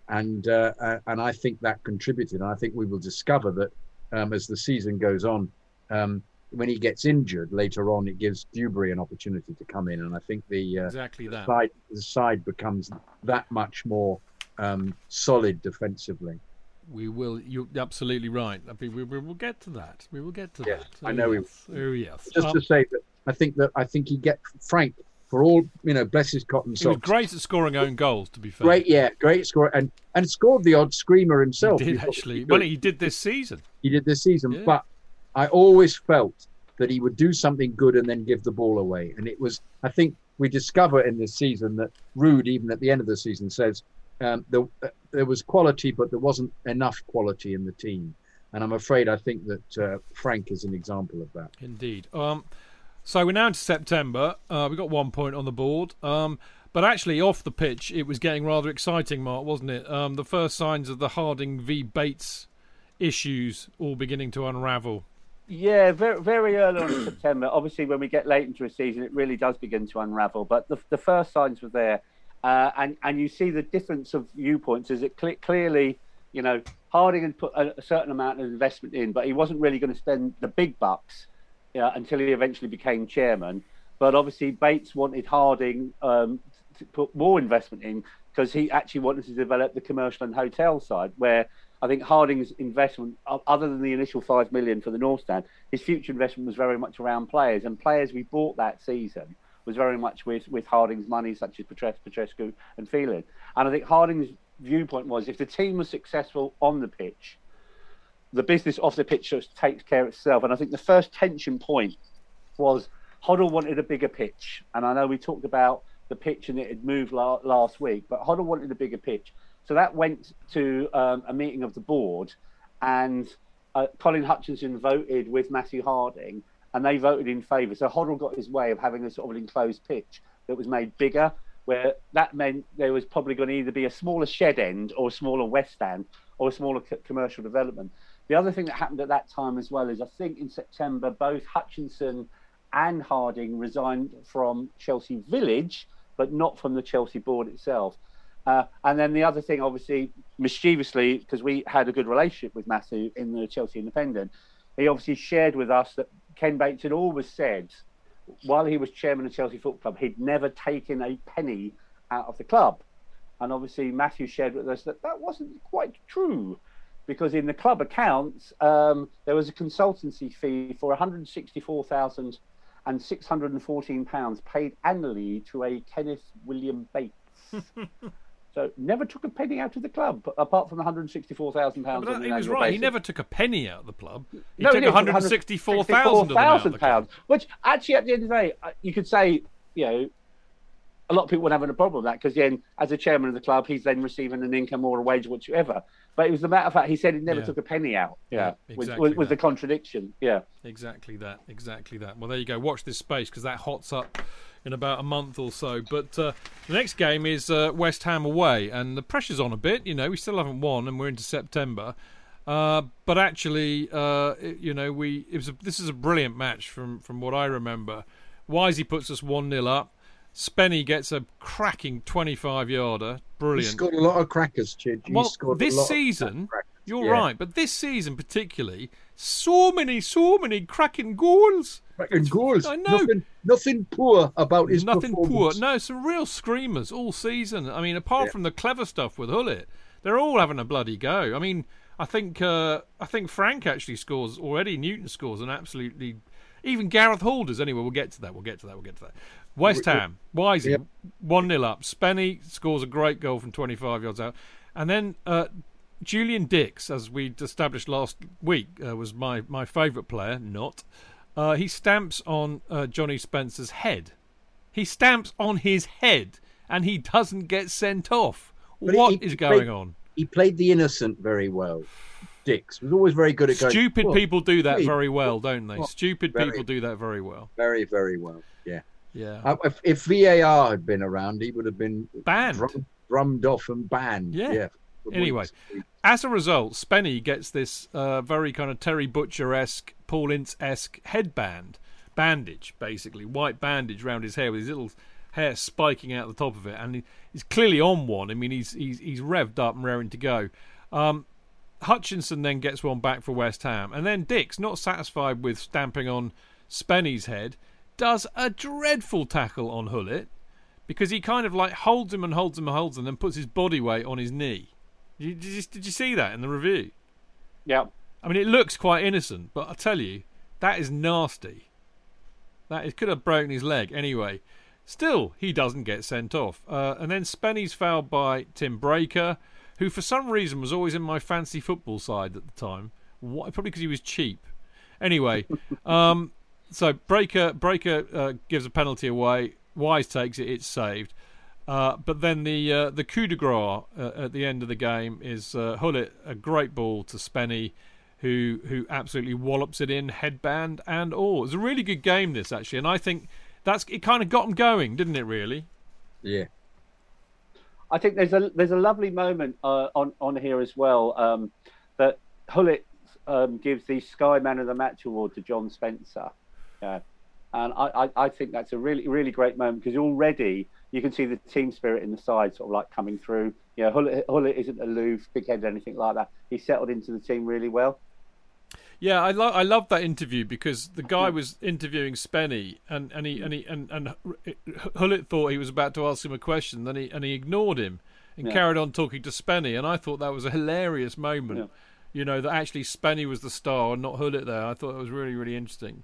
And uh, uh, and I think that contributed. And I think we will discover that um, as the season goes on, um, when he gets injured later on, it gives Duberry an opportunity to come in. And I think the uh, exactly that. side the side becomes that much more um, solid defensively. We will. You're absolutely right. I mean, we, we will get to that. We will get to Yes, that. I know we- Yes. Oh yes. Just Um, to say that I think that I think he get Frank for all you know, bless his cotton socks. he was great at scoring own goals. To be fair, Great, yeah, great score, and and scored the odd screamer himself. He did actually. Well, he did this season. he did this season, Yeah. but I always felt that he would do something good and then give the ball away. And it was, I think, we discover in this season that Ruud, even at the end of the season, says um, there, uh, there was quality, but there wasn't enough quality in the team. And I'm afraid I think that uh, Frank is an example of that. Indeed. Um, so we're now into September. Uh, we got one point on the board. Um, but actually, off the pitch, it was getting rather exciting, Mark, wasn't it? Um, the first signs of the Harding v Bates issues all beginning to unravel. Yeah, very, very early on in (coughs) September. Obviously, when we get late into a season, it really does begin to unravel. But the, the first signs were there. Uh, and, and you see the difference of viewpoints Is it cle clearly, you know, Harding had put a, a certain amount of investment in, but he wasn't really going to spend the big bucks until he eventually became chairman. But obviously, Bates wanted Harding um, to put more investment in because he actually wanted to develop the commercial and hotel side, where I think Harding's investment, other than the initial five million for the North Stand, his future investment was very much around players and players we bought that season was very much with, with Harding's money, such as Petrescu and Phelan. And I think Harding's viewpoint was if the team was successful on the pitch, the business off the pitch just takes care of itself. And I think the first tension point was Hoddle wanted a bigger pitch. And I know we talked about the pitch and it had moved la- last week, but Hoddle wanted a bigger pitch. So that went to um, a meeting of the board, and uh, Colin Hutchinson voted with Matthew Harding, and they voted in favour. So Hoddle got his way of having a sort of an enclosed pitch that was made bigger, where that meant there was probably going to either be a smaller shed end or a smaller west stand or a smaller commercial development. The other thing that happened at that time as well is I think in September both Hutchinson and Harding resigned from Chelsea Village, but not from the Chelsea board itself. Uh, and then the other thing, obviously, mischievously, because we had a good relationship with Matthew in the Chelsea Independent, he obviously shared with us that Ken Bates had always said, while he was chairman of Chelsea Football Club, he'd never taken a penny out of the club. And obviously, Matthew shared with us that that wasn't quite true because in the club accounts, um, there was a consultancy fee for £164,614 paid annually to a Kenneth William Bates. (laughs) so never took a penny out of the club apart from 164,000 pounds. Yeah, he was right. Basis. He never took a penny out of the club. He no, took 164,000 pounds. Which actually, at the end of the day, uh, you could say, you know, a lot of people would have a problem with that because then, as a chairman of the club, he's then receiving an income or a wage, whatsoever. But it was the matter of fact he said he never Yeah. took a penny out. Yeah, Yeah, exactly was, was, the contradiction. Yeah. Exactly that. Exactly that. Well, there you go. Watch this space because that hots up in about a month or so. But uh, the next game is uh, West Ham away, and the pressure's on a bit. You know, we still haven't won, and we're into September. Uh, but actually, uh, it- you know, we it was a, this is a brilliant match from from what I remember. Wisey puts us one 0 up. Spenny gets a cracking twenty-five yarder. Brilliant. He scored a lot of crackers, Chid. He Well, scored a this lot season. You're Yeah. right, but this season particularly, so many, so many cracking goals. Cracking goals. I know. Nothing, nothing poor about his Nothing poor. No, some real screamers all season. I mean, apart Yeah. from the clever stuff with Gullit, they're all having a bloody go. I mean, I think uh, I think Frank actually scores already. Newton scores an absolutely. Even Gareth Hall does. Anyway, we'll get to that. We'll get to that. We'll get to that. West We- we- Ham, Wisey, Yep. one 0 up. Spenny scores a great goal from 25 yards out, and then uh, Julian Dicks, as we established last week, uh, was my my favourite player. Not. Uh, he stamps on uh, Johnny Spencer's head. He stamps on his head, and he doesn't get sent off. But What he- is he going played- on? He played the innocent very well. Dicks was always very good at going. Stupid "Well, people do that very well, don't they? well, Stupid very- people do that very well. Very, very well. Yeah. Yeah. Uh, if, if VAR had been around, he would have been Banned. drum, drummed off and banned. Yeah. Yeah. Anyway. As a result, Spenny gets this uh, very kind of Terry Butcher esque, Paul Ince esque headband, bandage, basically, white bandage round his hair with his little hair spiking out the top of it, and he, he's clearly on one. I mean, he's he's he's revved up and raring to go. Um, Hutchison then gets one back for West Ham, and then Dicks, not satisfied with stamping on Spenny's head, does a dreadful tackle on Gullit because he kind of like holds him and holds him and holds him, and then puts his body weight on his knee. Did you, did you, did you see that in the review? Yeah. I mean, it looks quite innocent, but I tell you, that is nasty. That it could have broken his leg anyway. Still, he doesn't get sent off. Uh, and then Spenny's fouled by Tim Breacker, who for some reason was always in my fancy football side at the time. Why? Probably because he was cheap. Anyway, (laughs) um, so Breacker Breacker uh, gives a penalty away. Wise takes it. It's saved. Uh, but then the uh, the coup de grace uh, at the end of the game is uh, Gullit a great ball to Spenny, who who absolutely wallops it in headband and all. It was a really good game this actually, and I think that's it. Kind of got them going, didn't it? Really? Yeah. I think there's a there's a lovely moment uh, on on here as well um, that Gullit um, gives the Sky Man of the Match award to John Spencer, yeah, and I, I, I think that's a really really great moment because already you can see the team spirit in the side sort of like coming through. You know, Gullit, Gullit isn't aloof, big headed, anything like that. He settled into the team really well. Yeah, I love I love that interview because the guy was interviewing Spenny, and and he and he and and Gullit thought he was about to ask him a question, then he and he ignored him and Yeah. carried on talking to Spenny, and I thought that was a hilarious moment. Yeah. You know that actually Spenny was the star and not Gullit there. I thought it was really really interesting.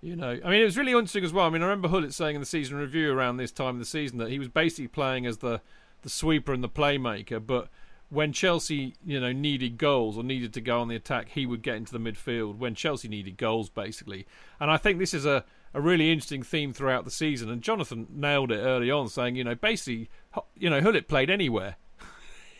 You know, I mean, it was really interesting as well. I mean, I remember Gullit saying in the season review around this time of the season that he was basically playing as the the sweeper and the playmaker, but when Chelsea, you know, needed goals or needed to go on the attack, he would get into the midfield. When Chelsea needed goals, basically, and I think this is a a really interesting theme throughout the season. And Jonathan nailed it early on, saying, you know, basically, you know, Gullit played anywhere.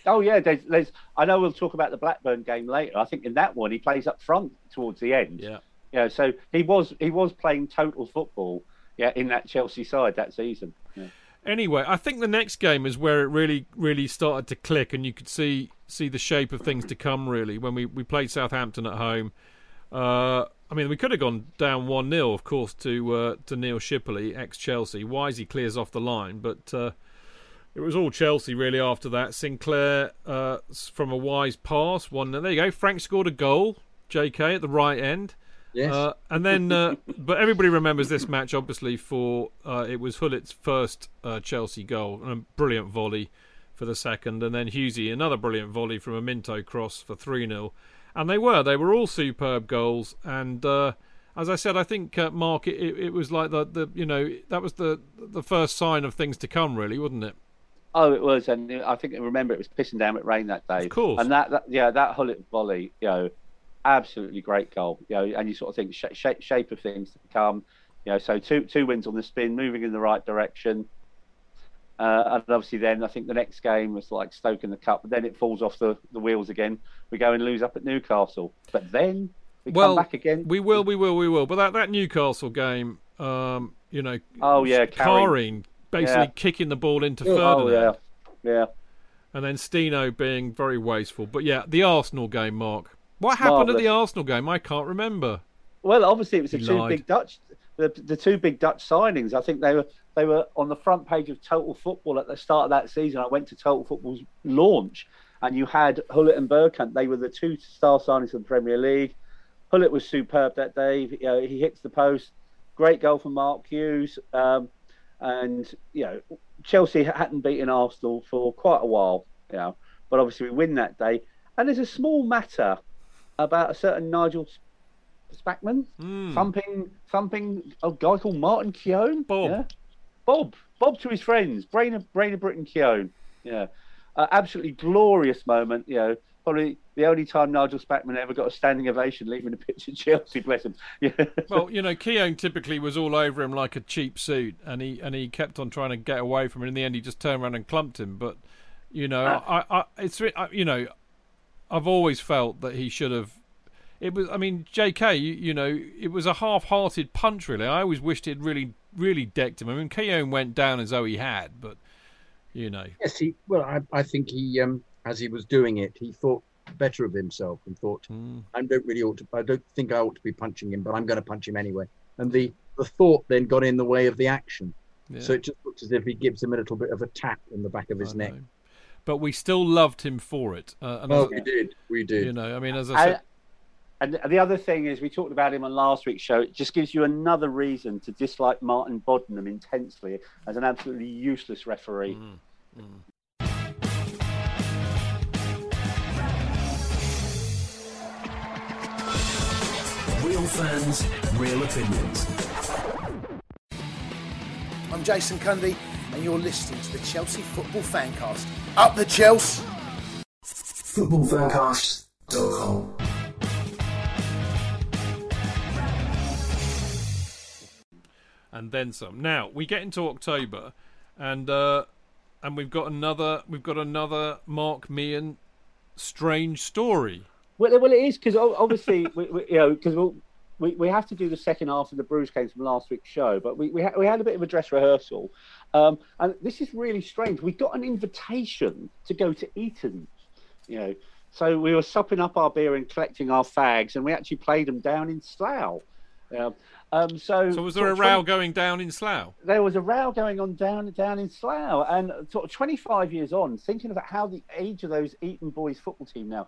Oh yeah, there's, there's. I know we'll talk about the Blackburn game later. I think in that one he plays up front towards the end. Yeah. Yeah. So he was he was playing total football. Yeah, in that Chelsea side that season. Yeah. Anyway, I think the next game is where it really, really started to click, and you could see see the shape of things to come. Really, when we we played Southampton at home, uh, I mean, we could have gone down one 0 of course, to uh, to Neil Shipperley, ex Chelsea. Wisey clears off the line, but uh, it was all Chelsea really after that. Sinclair uh, from a wise pass, one. There you go. Frank scored a goal. J.K. at the right end. Yes. Uh, and then, uh, but everybody remembers this match obviously for uh, it was Gullit's first uh, Chelsea goal and a brilliant volley for the second, and then Hughesy another brilliant volley from a Minto cross for three 0 and they were they were all superb goals. And uh, as I said, I think uh, Mark, it, it, it was like the, the you know that was the the first sign of things to come, really, wasn't it? Oh, it was, and I think I remember it was pissing down with rain that day. Of course. And that, that yeah, that Gullit volley, you know, absolutely great goal. You know, and you sort of think sh- shape shape of things to come. You know, so two two wins on the spin, moving in the right direction. Uh, and obviously, then I think the next game was like Stoke in the cup, but then it falls off the, the wheels again. We go and lose up at Newcastle, but then we well, come back again. We will, we will, we will. But that, that Newcastle game, um, you know, Oh, yeah. Kharine basically Yeah. kicking the ball into oh yeah, yeah. and then Stino being very wasteful. But yeah, the Arsenal game, Mark. What happened at the Arsenal game? I can't remember. Well, obviously, it was the He two lied. big Dutch, the, the two big Dutch signings. I think they were they were on the front page of Total Football at the start of that season. I went to Total Football's launch, and you had Gullit and Bergkamp. They were the two star signings of the Premier League. Gullit was superb that day. You know, he hits the post. Great goal from Mark Hughes. Um, and you know, Chelsea hadn't beaten Arsenal for quite a while. You know, but obviously we win that day. And there's a small matter about a certain Nigel Spackman Hmm. thumping thumping a guy called Martin Keown. Bob. Yeah? Bob. Bob to his friends. Brain of Brain of Britain Keown. Yeah. Uh, absolutely glorious moment, you know. Probably the only time Nigel Spackman ever got a standing ovation leaving the pitch at Chelsea, bless him. (laughs) Yeah. Well, you know, Keown typically was all over him like a cheap suit, and he and he kept on trying to get away from him. In the end, he just turned around and clumped him. But you know, I, I, it's I, you know, I've always felt that he should have. It was, I mean, J.K. You, you know, it was a half-hearted punch. Really, I always wished he'd really, really decked him. I mean, Keown went down as though he had, but you know, Yes, he. Well, I, I think he, um, as he was doing it, he thought better of himself and thought, mm, I don't really ought to. I don't think I ought to be punching him, but I'm going to punch him anyway. And the the thought then got in the way of the action, yeah, so it just looks as if he gives him a little bit of a tap in the back of his I neck. know. But we still loved him for it. Uh, and Oh, as- we did, we did. you know, I mean, as I I- said, And the other thing is, we talked about him on last week's show. It just gives you another reason to dislike Martin Bodenham intensely as an absolutely useless referee. Real fans, real opinions. I'm Jason Cundy, and you're listening to the Chelsea Football Fancast. Up the Chelsea! Footballfancast.com. and then some. Now we get into October, and uh, and we've got another we've got another Mark Meehan strange story. Well, well, it is because obviously, (laughs) we, we, you know, because we'll, we we have to do the second half of the Bruges games from last week's show, but we we, ha- we had a bit of a dress rehearsal, um, and this is really strange. We got an invitation to go to Eton, you know, so we were supping up our beer and collecting our fags, and we actually played them down in Slough. Yeah. Um, so, So was there a row going down in Slough? there was a row going on down down in Slough, and sort of 25 years on, thinking about how the age of those Eton boys football team now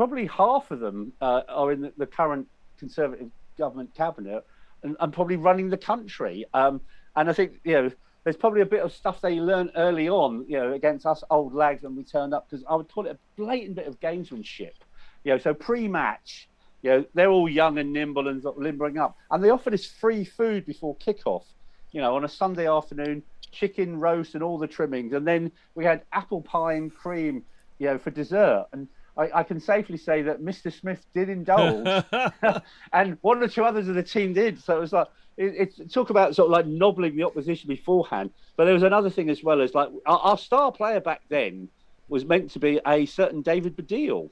probably half of them uh, are in the, the current Conservative government cabinet and, and probably running the country. Um, and I think you know there's probably a bit of stuff they learned early on, you know, against us old lags when we turned up because I would call it a blatant bit of gamesmanship. You know, so pre-match, you know, they're all young and nimble and limbering up, and they offered us free food before kickoff. You know, on a Sunday afternoon, chicken roast and all the trimmings, and then we had apple pie and cream, you know, for dessert. And I, I can safely say that Mr. Smith did indulge, (laughs) (laughs) and one or two others of the team did. So it was like it, it talk about sort of like nobbling the opposition beforehand. But there was another thing as well as like our, our star player back then was meant to be a certain David Baddiel.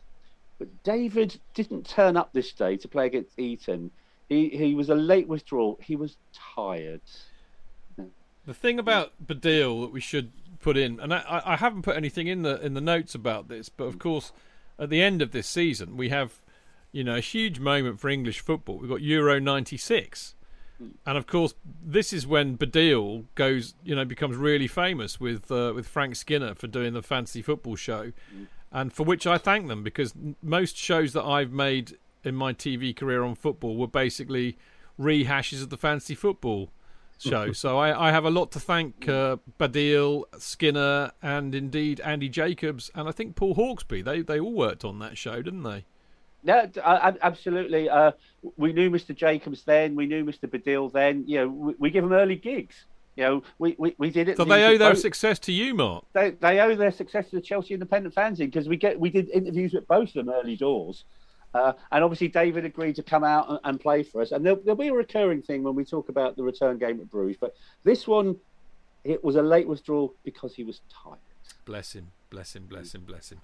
But David didn't turn up this day to play against Eton. He he was a late withdrawal. He was tired. The thing about Baddiel that we should put in, and I, I haven't put anything in the in the notes about this, but of course, at the end of this season, we have, you know, a huge moment for English football. We've got Euro '96, and of course, this is when Baddiel goes, you know, becomes really famous with uh, with Frank Skinner for doing the fantasy football show, and for which I thank them because most shows that I've made in my TV career on football were basically rehashes of the fantasy football show. (laughs) so I, I have a lot to thank uh, Baddiel, Skinner, and indeed Andy Jacobs, and I think Paul Hawksbee. They they all worked on that show, didn't they? Yeah, d- I- I- absolutely. Uh, we knew Mr. Jacobs then. We knew Mr. Baddiel then. You know, we, we give them early gigs. You know, we, we, we did it. So they owe their both- success to you, Mark. they, they owe their success to the Chelsea Independent fanzine because we get we did interviews with both of them early doors, uh, and obviously David agreed to come out and, and play for us. And there'll, there'll be a recurring thing when we talk about the return game at Bruges, but this one, it was a late withdrawal because he was tired. Bless him, bless him, bless him, bless him.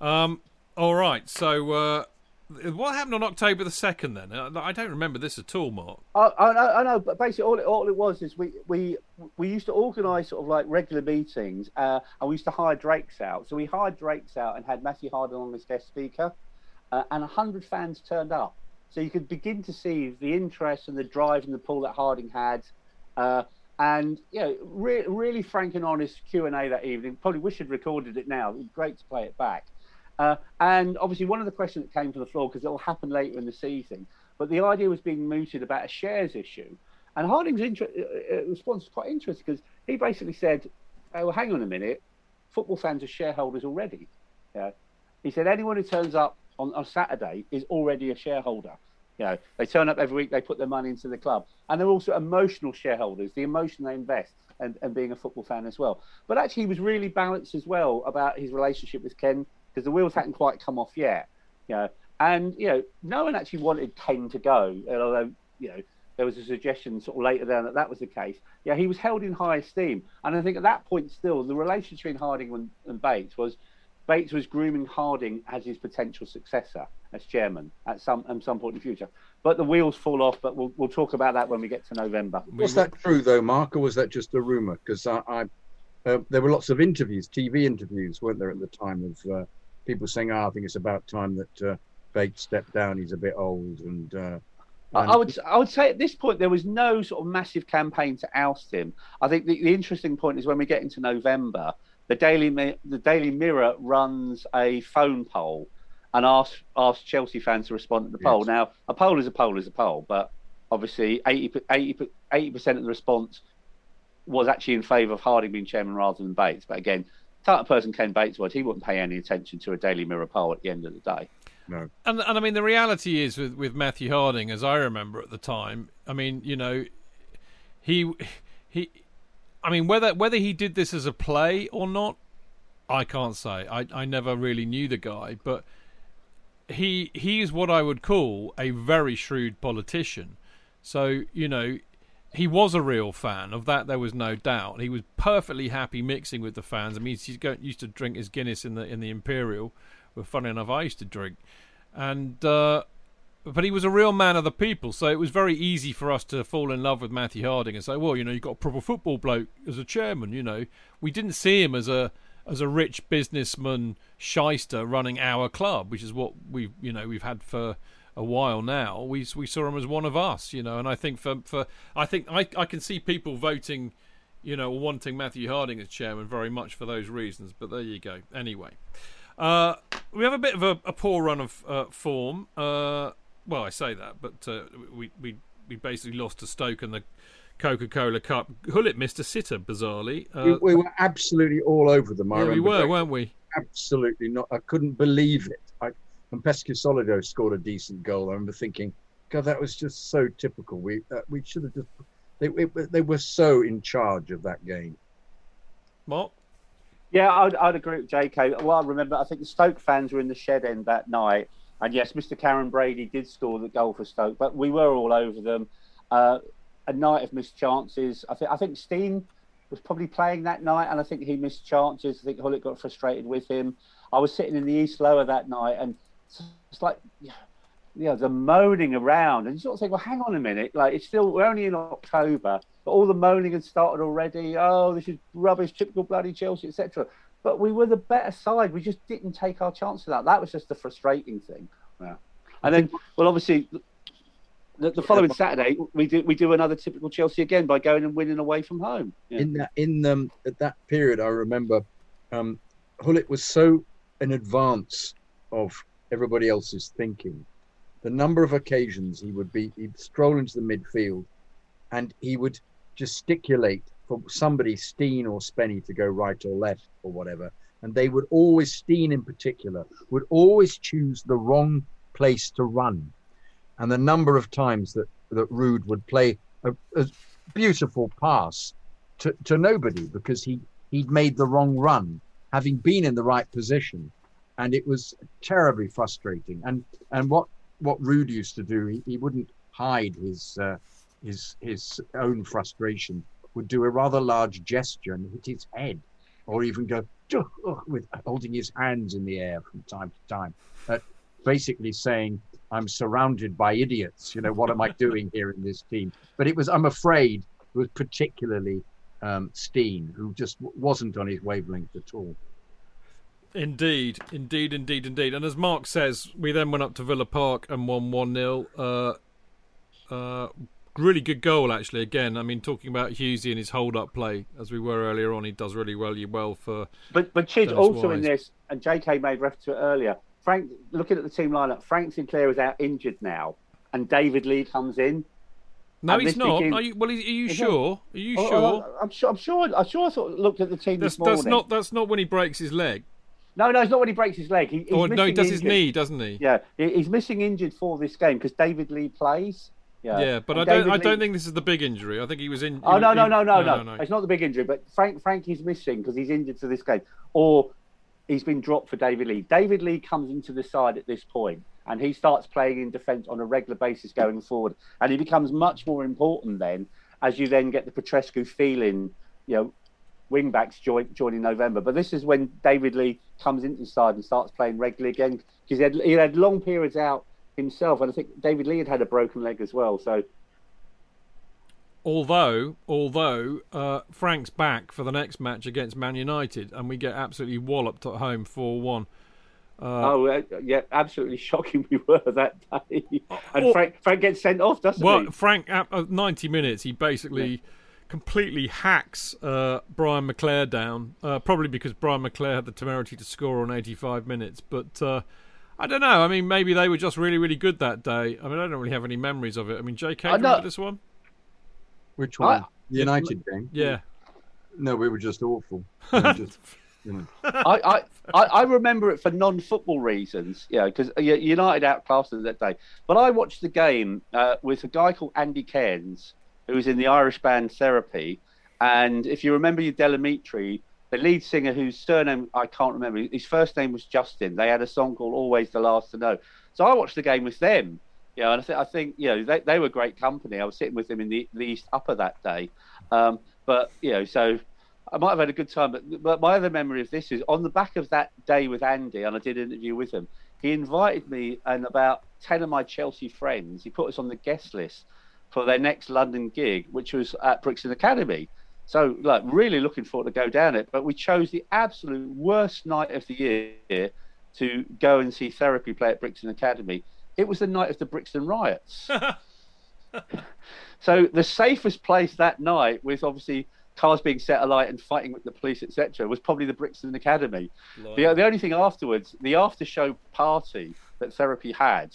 Um, all right. So uh, what happened on October the second? Then I don't remember this at all, Mark. I, I know, I know, but basically all it, all it was is we we we used to organise sort of like regular meetings, uh, and we used to hire Drakes out. So we hired Drakes out and had Matthew Harding on as guest speaker, uh, and hundred fans turned up. So you could begin to see the interest and the drive and the pull that Harding had, uh, and you know, re- really frank and honest Q and A that evening. Probably wish I'd recorded it now. It'd be great to play it back. Uh, and obviously, one of the questions that came to the floor because it will happen later in the season, but the idea was being mooted about a shares issue. And Harding's inter- uh, uh, response was quite interesting because he basically said, "Oh, well, hang on a minute, football fans are shareholders already." Yeah. He said anyone who turns up on, on Saturday is already a shareholder. You know, they turn up every week, they put their money into the club, and they're also emotional shareholders. The emotion they invest and, and being a football fan as well. But actually, he was really balanced as well about his relationship with Ken because the wheels hadn't quite come off yet. You know, and you know, no one actually wanted Ken to go, although you know there was a suggestion sort of later down that that was the case. Yeah, he was held in high esteem, and I think at that point still the relationship between Harding and, and Bates was Bates was grooming Harding as his potential successor as chairman at some at some point in the future. But the wheels fall off. But we'll we'll talk about that when we get to November. Was that true though, Mark, or was that just a rumor? Because I, I uh, there were lots of interviews, TV interviews, weren't there at the time of uh, people saying, "Ah, I think it's about time that uh, Bates stepped down. He's a bit old." And, uh, I, and I would I would say at this point there was no sort of massive campaign to oust him. I think the, the interesting point is when we get into November, the Daily the Daily Mirror runs a phone poll and asks asks Chelsea fans to respond to the poll. Yes. Now a poll is a poll is a poll, but obviously 80 percent of the response was actually in favour of Harding being chairman rather than Bates. But again, type of person Ken Bates was, he wouldn't pay any attention to a Daily Mirror poll at the end of the day. no, And and I mean the reality is with with Matthew Harding, as I remember at the time. I mean, you know, he he. I mean, whether whether he did this as a play or not, I can't say. I I never really knew the guy, but he he is what I would call a very shrewd politician. So you know, he was a real fan of that. There was no doubt. He was perfectly happy mixing with the fans. I mean, go, used to drink his Guinness in the in the Imperial. Well, funny enough, I used to drink, and uh, but he was a real man of the people. So it was very easy for us to fall in love with Matthew Harding and say, well, you know, you've got a proper football bloke as a chairman. You know, we didn't see him as a as a rich businessman shyster running our club, which is what we you know we've had for a while now. We we saw him as one of us, you know, and I think for for I think I I can see people voting, you know, wanting Matthew Harding as chairman very much for those reasons. But there you go. Anyway. Uh, we have a bit of a, a poor run of uh, form. Uh, well, I say that, but uh, we we we basically lost to Stoke in the Coca-Cola Cup. Gullit missed a sitter, bizarrely. we, Uh, we were absolutely all over them. I yeah, we were, weren't we? absolutely not. I couldn't believe it. I, and Peschisolido scored a decent goal. I remember thinking, God, that was just so typical. We uh, we should have just. They, it- they were so in charge of that game. Mark? Yeah, I'd, I'd agree with JK. Well, I remember, I think the Stoke fans were in the shed end that night. And yes, Mr. Karen Brady did score the goal for Stoke, but we were all over them. Uh, a night of missed chances. I think I think Stein was probably playing that night, and I think he missed chances. I think Gullit got frustrated with him. I was sitting in the East Lower that night, and it's like, you know, the moaning around, and you sort of think, well, hang on a minute, like it's still we're only in October, but all the moaning had started already. Oh, this is rubbish, typical bloody Chelsea, etc. But we were the better side. We just didn't take our chance of that. That was just the frustrating thing. Yeah. And then, well, obviously, the, the following Saturday we do we do another typical Chelsea again by going and winning away from home. Yeah. in that in um, at that period, I remember um, was so in advance of everybody else's thinking. The number of occasions he would be, he'd stroll into the midfield, and he would gesticulate for somebody, Stein or Spenny, to go right or left or whatever, and they would always, Stein in particular, would always choose the wrong place to run, and the number of times that that Ruud would play a, a beautiful pass to, to nobody because he he'd made the wrong run, having been in the right position, and it was terribly frustrating. And and what what Ruud used to do, he, he wouldn't hide his uh, his his own frustration. Would do a rather large gesture and hit his head, or even go with holding his hands in the air from time to time, uh, basically saying, "I'm surrounded by idiots. You know what am I doing here in this team?" But it was, I'm afraid, was particularly um, Stein, who just wasn't on his wavelength at all. Indeed, indeed, indeed, indeed. And as Mark says, we then went up to Villa Park and won 1 0. Uh, uh, really good goal, actually. Again, I mean, talking about Hughesy and his hold up play, as we were earlier on, he does really well, well for. But but Chid Dennis also in this, and JK made reference to it earlier. Frank, looking at the team lineup, Frank Sinclair is out injured now, and David Lee comes in. No, he's not. begins- Are you, well, are you Is sure? Are you Oh, sure? oh, I'm sure. I'm sure. I'm sure. I sort of looked at the team That's, this morning. that's not that's not when he breaks his leg. No, no, it's not when he breaks his leg. He, he's Or no, he does his knee, doesn't he? Yeah, he's missing injured for this game because David Lee plays. Yeah, Yeah, but I don't. I don't think this is the big injury. I think he was in. Oh he- no, no, no, no, no, no, It's not the big injury, but Frank Frankie's missing because he's injured for this game, or he's been dropped for David Lee. David Lee comes into the side at this point, and he starts playing in defence on a regular basis going forward, and he becomes much more important then as you then get the Petrescu feeling, you know, wing backs join, join in November. But this is when David Lee comes into the side and starts playing regularly again because he had, he had long periods out himself, and I think David Lee had had a broken leg as well. So Although, although uh, Frank's back for the next match against Man United, and we get absolutely walloped at home four one. Oh, uh, yeah, absolutely (laughs) shocking we were that day. And oh. Frank, Frank gets sent off, doesn't Well, he? Well, Frank, at uh, 90 minutes, he basically completely hacks uh, Brian McClair down. Uh, probably because Brian McClair had the temerity to score on 85 minutes. But uh, I don't know. I mean, maybe they were just really, really good that day. I mean, I don't really have any memories of it. I mean, JK, do you I remember this one? Which I- one? the United game? Yeah. No, we were just awful. (laughs) We were just, you know. I, I, I, I remember it for non-football reasons, yeah, because United outclassed us that day. But I watched the game uh, with a guy called Andy Cairns, who was in the Irish band Therapy. And if you remember Del Amitri, the lead singer whose surname I can't remember, his first name was Justin. They had a song called "Always the Last to Know." So I watched the game with them. Yeah, and I, th- I think you know they, they were great company. I was sitting with them in the, the East Upper that day, um, but you know, so I might have had a good time. But, but my other memory of this is on the back of that day with Andy, and I did an interview with him. He invited me and about ten of my Chelsea friends. He put us on the guest list for their next London gig, which was at Brixton Academy. So, like, really looking forward to go down it. But we chose the absolute worst night of the year to go and see Therapy play at Brixton Academy. It was the night of the Brixton riots. (laughs) so the safest place that night was obviously cars being set alight and fighting with the police, etc., was probably the Brixton Academy. The, the only thing afterwards, the after show party that Therapy had,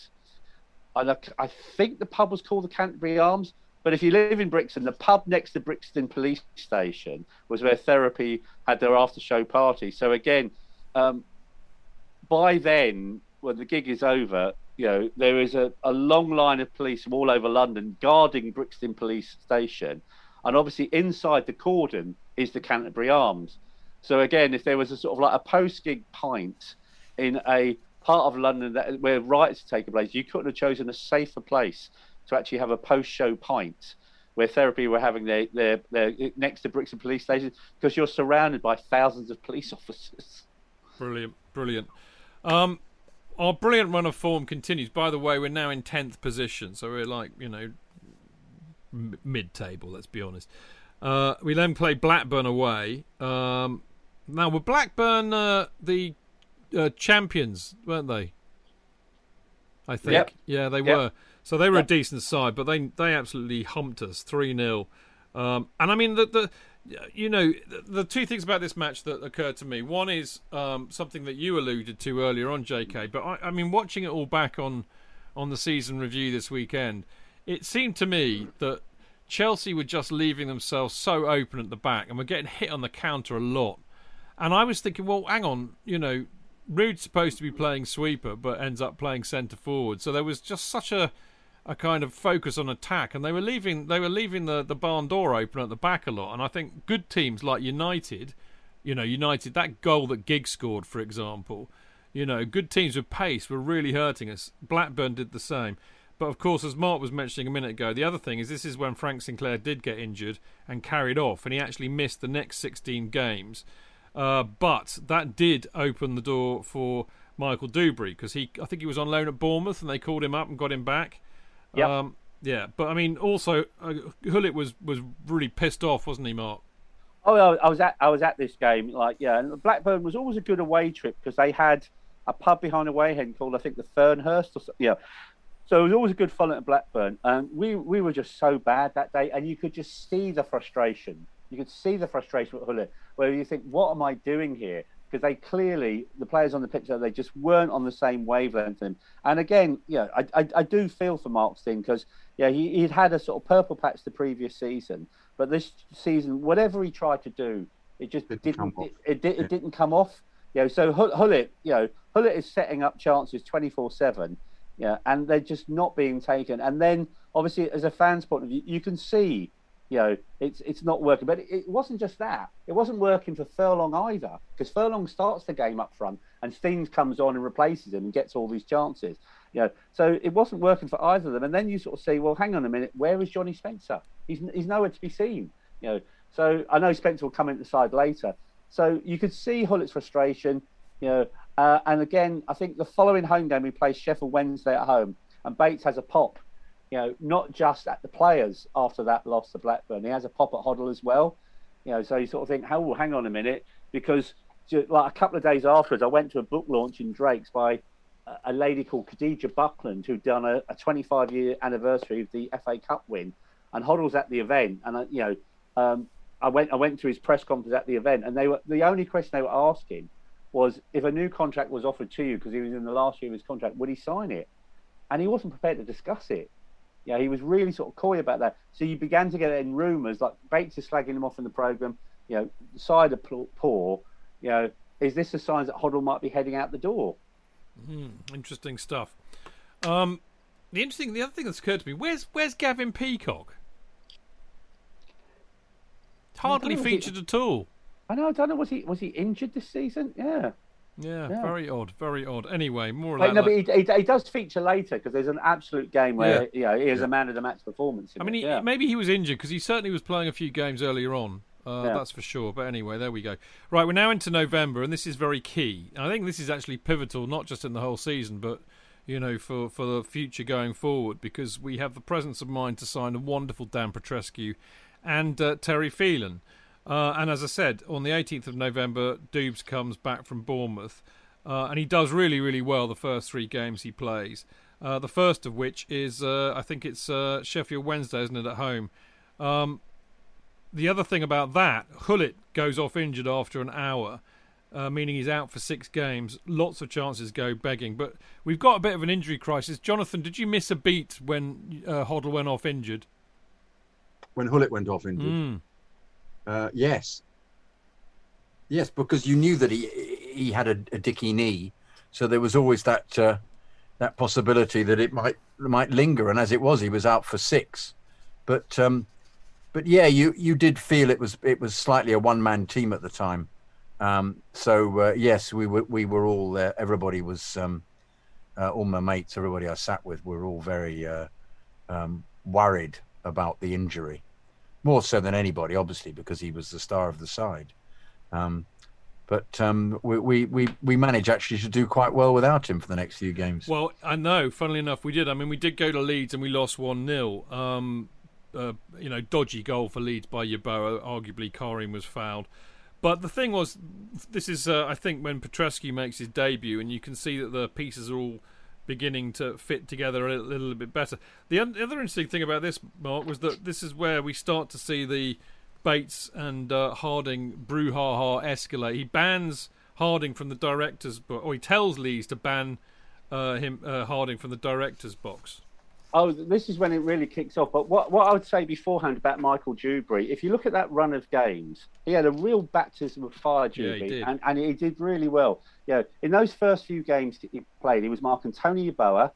and I, I think the pub was called the Canterbury Arms. But if you live in Brixton, the pub next to Brixton Police Station was where Therapy had their after show party. So again, um, by then, when the gig is over, you know, there is a, a long line of police from all over London guarding Brixton Police Station. And obviously, inside the cordon is the Canterbury Arms. So again, if there was a sort of like a post gig pint in a part of London that, where riots taking place, you couldn't have chosen a safer place to actually have a post show pint where therapy were having their, their, their next to Brixton police station because you're surrounded by thousands of police (laughs) officers. Brilliant, brilliant. Um, our brilliant run of form continues. By the way, we're now in tenth position, so we're like you know m- mid-table. Let's be honest. Uh, we then play Blackburn away. Um, now were Blackburn uh, the uh, champions, weren't they? I think. Yep. Yeah, they Yep. were. So they were Yep. a decent side, but they they absolutely humped us three 0 um, And I mean the the you know the, the two things about this match that occurred to me. One is um, something that you alluded to earlier on, J.K. But I, I mean, watching it all back on on the season review this weekend, it seemed to me that Chelsea were just leaving themselves so open at the back, and were getting hit on the counter a lot. And I was thinking, well, hang on, you know, Ruud's supposed to be playing sweeper, but ends up playing centre forward. So there was just such a a kind of focus on attack, and they were leaving they were leaving the, the barn door open at the back a lot. And I think good teams like United, you know, United that goal that Giggs scored, for example, you know, good teams with pace were really hurting us. Blackburn did the same. But of course, as Mark was mentioning a minute ago, the other thing is this is when Frank Sinclair did get injured and carried off, and he actually missed the next 16 games. Uh, but that did open the door for Michael Duberry because he, I think he was on loan at Bournemouth, and they called him up and got him back. Yep. Um, yeah, but I mean, also uh, Gullit was was really pissed off, wasn't he, Mark? Oh, I was at I was at this game. Like, yeah, and Blackburn was always a good away trip because they had a pub behind a Wayhead called I think the Fernhurst or something. yeah. So it was always a good fun at Blackburn, and we we were just so bad that day, and you could just see the frustration. You could see the frustration with Gullit, where you think, "What am I doing here?" Because they clearly, the players on the pitch, they just weren't on the same wavelength. And, and again, yeah, I, I, I do feel for Mark Stein because yeah, he, he'd had a sort of purple patch the previous season, but this season, whatever he tried to do, it just Didn't didn't come off. it, it, it didn't come off. You know, so Hull- Gullit, you know, Gullit is setting up chances twenty four seven, yeah, and they're just not being taken. And then obviously, as a fan's point of view, you can see, you know, it's it's not working. But it, it wasn't just that; it wasn't working for Furlong either, because Furlong starts the game up front, and Steins comes on and replaces him and gets all these chances. You know, so it wasn't working for either of them. And then you sort of say, well, hang on a minute, where is Johnny Spencer? He's he's nowhere to be seen. You know, so I know Spencer will come into the side later. So you could see Gullit's frustration. You know, uh, and again, I think the following home game we play Sheffield Wednesday at home, and Bates has a pop. You know, not just at the players after that loss to Blackburn, he has a pop at Hoddle as well. You know, so you sort of think, oh, hang on a minute, because like a couple of days afterwards, I went to a book launch in Drake's by a- a lady called Khadija Buckland, who'd done a, a 25 year anniversary of the FA Cup win, and Hoddle's at the event, and I, you know, um, I went I went to his press conference at the event, and they were the only question they were asking was if a new contract was offered to you because he was in the last year of his contract, would he sign it? And he wasn't prepared to discuss it. Yeah, he was really sort of coy about that. So you began to get in rumours like Bates is slagging him off in the program. You know, side of poor. You know, is this a sign that Hoddle might be heading out the door? Interesting stuff. Um, the interesting, the other thing that's occurred to me: where's where's Gavin Peacock? Hardly was he- featured at all. I know. I don't know. Was he was he injured this season? Yeah. Yeah, Yeah. very odd, very odd. Anyway, more or Like, less. no, but he, he, he does feature later because there's an absolute game where you know he has a man of the match performance. I mean, he, yeah. maybe he was injured because he certainly was playing a few games earlier on. Uh, Yeah. That's for sure. But anyway, there we go. Right, we're now into November, and this is very key. I think this is actually pivotal, not just in the whole season, but you know, for for the future going forward, because we have the presence of mind to sign a wonderful Dan Petrescu and uh, Terry Phelan. Uh, and as I said, on the 18th of November, Dubes comes back from Bournemouth, uh, and he does really, really well the first three games he plays. Uh, the first of which is, uh, I think it's uh, Sheffield Wednesday, isn't it, at home? Um, the other thing about that, Gullit goes off injured after an hour, uh, meaning he's out for six games. Lots of chances go begging. But we've got a bit of an injury crisis. Jonathan, did you miss a beat when uh, Hoddle went off injured? When Gullit went off injured, Mm. Uh, yes, yes, because you knew that he he had a, a dicky knee, so there was always that uh, that possibility that it might might linger. And as it was, he was out for six. But um, but yeah, you you did feel it was it was slightly a one man team at the time. Um, so uh, yes, we were we were all there. everybody was um, uh, all my mates, everybody I sat with were all very uh, um, worried about the injury, more so than anybody, obviously, because he was the star of the side. Um, but um, we, we we we managed actually to do quite well without him for the next few games. Well, I know. Funnily enough, we did. I mean, we did go to Leeds and we lost one 0 um, uh, You know, dodgy goal for Leeds by Yeboah. Arguably, Kharine was fouled. But the thing was, this is uh, I think when Petrescu makes his debut, and you can see that the pieces are all beginning to fit together a little, bit better. The other interesting thing about this, Mark, was that this is where we start to see the Bates and uh, Harding brouhaha escalate. He bans Harding from the director's box, or he tells Leeds to ban uh, him uh, Harding from the director's box. Oh, this is when it really kicks off. But what, what I would say beforehand about Michael Duberry, if you look at that run of games, he had a real baptism of fire, Yeah, Duberry, did. and, and he did really well. Know, in those first few games he played, he was marking Tony Yeboah,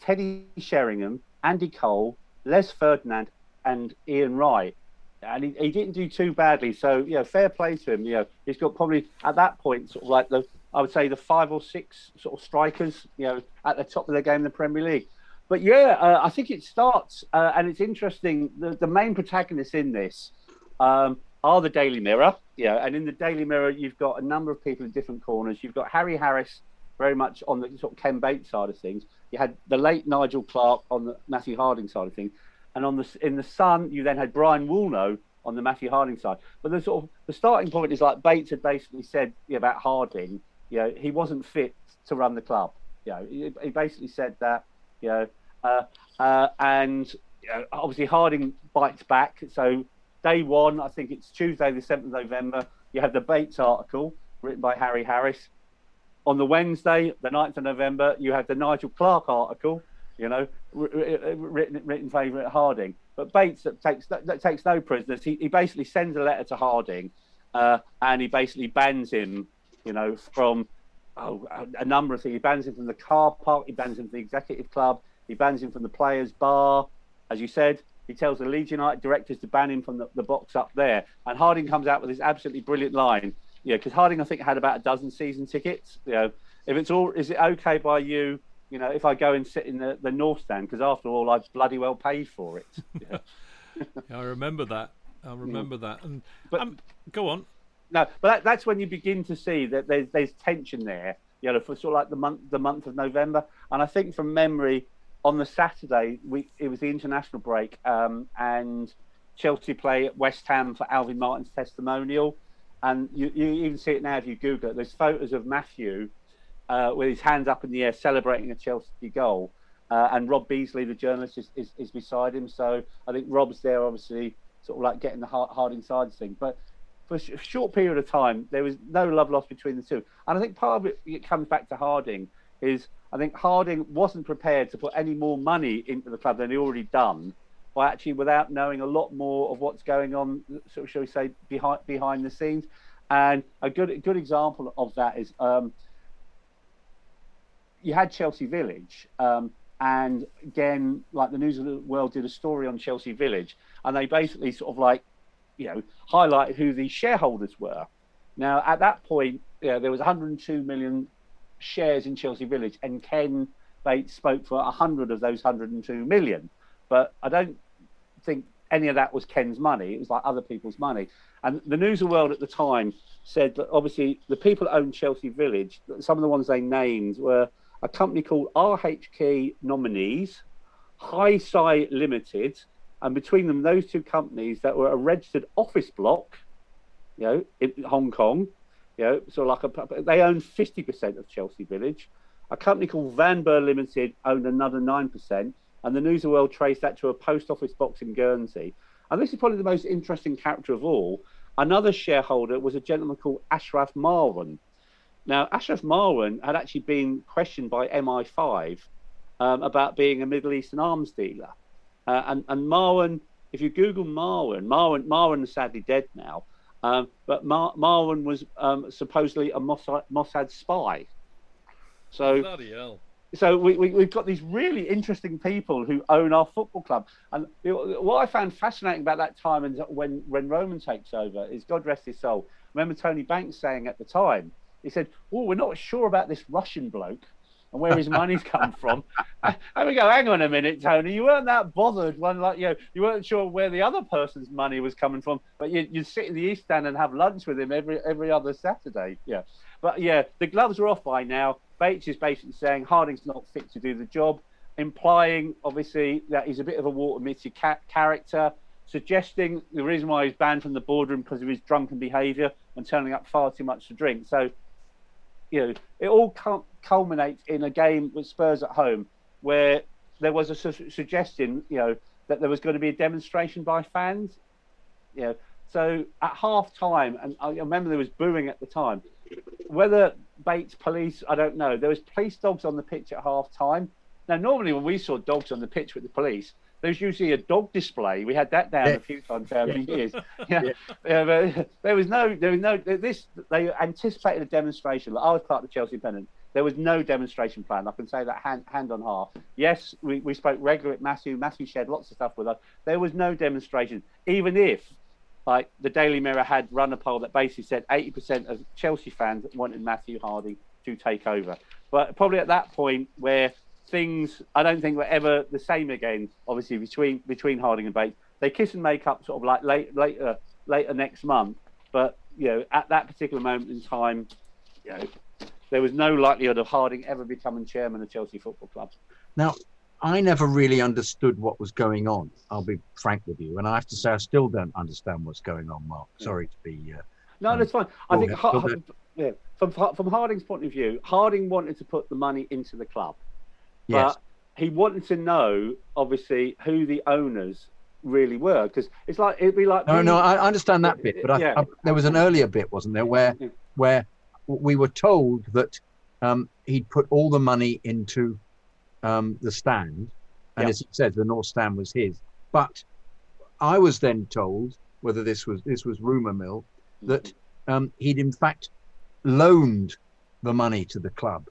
Teddy Sheringham, Andy Cole, Les Ferdinand, and Ian Wright. And he, he didn't do too badly. So, you know, fair play to him. You know, he's got probably at that point sort of like the I would say the five or six sort of strikers, you know, at the top of the game in the Premier League. But yeah, uh, I think it starts, uh, and it's interesting. The, the main protagonists in this um, are the Daily Mirror, yeah, and in the Daily Mirror, you've got a number of people in different corners. You've got Harry Harris, very much on the sort of Ken Bates side of things. You had the late Nigel Clark on the Matthew Harding side of things, and on the in the Sun, you then had Brian Woolnough on the Matthew Harding side. But the sort of the starting point is like Bates had basically said about Harding, you know, he wasn't fit to run the club. You know, he, he basically said that, you know, uh, uh, and you know, obviously Harding bites back. So day one, I think it's Tuesday, the seventh of November. You have the Bates article written by Harry Harris. On the Wednesday, the 9th of November, you have the Nigel Clark article. You know, written written favour at Harding. But Bates takes that takes no prisoners. He, he basically sends a letter to Harding, uh, and he basically bans him. You know, from oh, a number of things. He bans him from the car park. He bans him from the executive club. He bans him from the players' bar. As you said, he tells the Leeds United directors to ban him from the, the box up there. And Harding comes out with this absolutely brilliant line. Yeah, because Harding, I think, had about a dozen season tickets. You know, if it's all, is it okay by you? You know, if I go and sit in the, the north stand, because after all, I've bloody well paid for it. (laughs) Yeah. I remember that. I remember that. And But- um, go on. No, but that, that's when you begin to see that there's there's tension there. You know, for sort of like the month the month of November, and I think from memory, on the Saturday we it was the international break, um, and Chelsea play at West Ham for Alvin Martin's testimonial, and you, you even see it now if you Google it. There's photos of Matthew uh, with his hands up in the air celebrating a Chelsea goal, uh, and Rob Beasley, the journalist, is, is, is beside him. So I think Rob's there, obviously, sort of like getting the Har- Harding sides thing, but for a short period of time, there was no love lost between the two. And I think part of it, it comes back to Harding is I think Harding wasn't prepared to put any more money into the club than he already done, by actually without knowing a lot more of what's going on, sort of, shall we say, behind behind the scenes. And a good a good example of that is um, you had Chelsea Village, um, and again, like the News of the World did a story on Chelsea Village, and they basically sort of like, you know, highlighted who the shareholders were. Now, at that point, you know, there was 102 million shares in Chelsea Village, and Ken Bates spoke for 100 of those 102 million. But I don't think any of that was Ken's money. It was like other people's money. And the News of the World at the time said that obviously the people that owned Chelsea Village, some of the ones they named were a company called RHK Nominees, High Sci Limited, and between them, those two companies that were a registered office block, you know, in Hong Kong, you know, so like a, they owned 50% of Chelsea Village. A company called Van Burr Limited owned another 9%. And the News of the World traced that to a post office box in Guernsey. And this is probably the most interesting character of all. Another shareholder was a gentleman called Ashraf Marwan. Now, Ashraf Marwan had actually been questioned by MI5 um, about being a Middle Eastern arms dealer. Uh, and, and Marwan, if you Google Marwan, Marwan, Marwan is sadly dead now, um, but Mar- Marwan was um, supposedly a Mossad, Mossad spy. So Bloody hell. so we, we, we've got these really interesting people who own our football club. And what I found fascinating about that time and when, when Roman takes over is, God rest his soul, I remember Tony Banks saying at the time, he said, oh, we're not sure about this Russian bloke and where his money's come from. And we go, hang on a minute, Tony, you weren't that bothered when, like, you know, you weren't sure where the other person's money was coming from, but you, you'd sit in the East Stand and have lunch with him every every other Saturday. Yeah. But yeah, the gloves are off by now. Bates is basically saying Harding's not fit to do the job, implying obviously that he's a bit of a Walter Mitty ca- character, suggesting the reason why he's banned from the boardroom because of his drunken behaviour and turning up far too much to drink. So, you know, it all culminates in a game with Spurs at home where there was a su- suggestion, you know, that there was going to be a demonstration by fans. You know, so at half time, and I remember there was booing at the time. Whether Bates police, I don't know. There was police dogs on the pitch at half time. Now, normally when we saw dogs on the pitch with the police, there's usually a dog display. We had that down Yeah. a few times down the years. (laughs) Yeah, yeah. there was no, there was no. This they anticipated a demonstration. Like I was part of the Chelsea pennant. There was no demonstration plan. I can say that hand, hand on heart. Yes, we, we spoke regularly with Matthew. Matthew shared lots of stuff with us. There was no demonstration, even if like the Daily Mirror had run a poll that basically said 80% of Chelsea fans wanted Matthew Harding to take over. But probably at that point where things I don't think were ever the same again, obviously between between Harding and Bates. They kiss and make up sort of like late, later later next month. But you know, at that particular moment in time, you know, there was no likelihood of Harding ever becoming chairman of Chelsea Football Club. Now, I never really understood what was going on. I'll be frank with you, and I have to say I still don't understand what's going on, Mark. Sorry to be. Uh, No, Um, that's fine. I think ahead, Har- go ahead. yeah, from from Harding's point of view, Harding wanted to put the money into the club, yes. but he wanted to know, obviously, who the owners really were, because it's like it'd be like No, no, I understand that bit, but I, Yeah. I, there was an earlier bit, wasn't there, where Yeah. where we were told that um, he'd put all the money into um, the stand, and Yeah. as he said, the North Stand was his. But I was then told, whether this was this was rumor mill, that um, he'd in fact loaned the money to the club.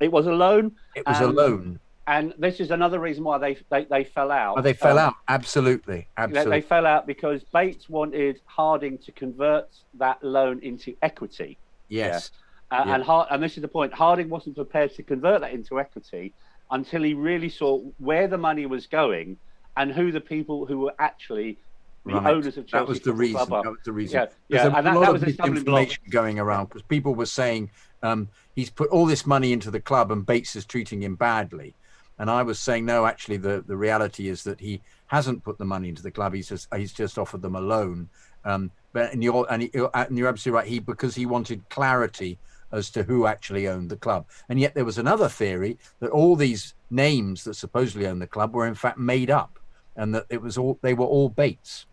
It was a loan, It was a loan. and this is another reason why they they, they fell out. Oh, they fell Um, out. Absolutely, They, absolutely. they fell out because Bates wanted Harding to convert that loan into equity. yes. Uh, Yeah. and Hard, and this is the point. Harding wasn't prepared to convert that into equity until he really saw where the money was going and who the people who were actually the Right. owners of Chelsea. That was the reason. That was the reason. Yeah, yeah, and that, lot that of was a stumbling block. going around because people were saying um, he's put all this money into the club and Bates is treating him badly. And I was saying, no, actually, the, the reality is that he hasn't put the money into the club. He's just he's just offered them a loan. Um, but and you're and, you're absolutely right. He because he wanted clarity as to who actually owned the club. And yet there was another theory that all these names that supposedly own the club were in fact made up, and that it was all they were all Bates.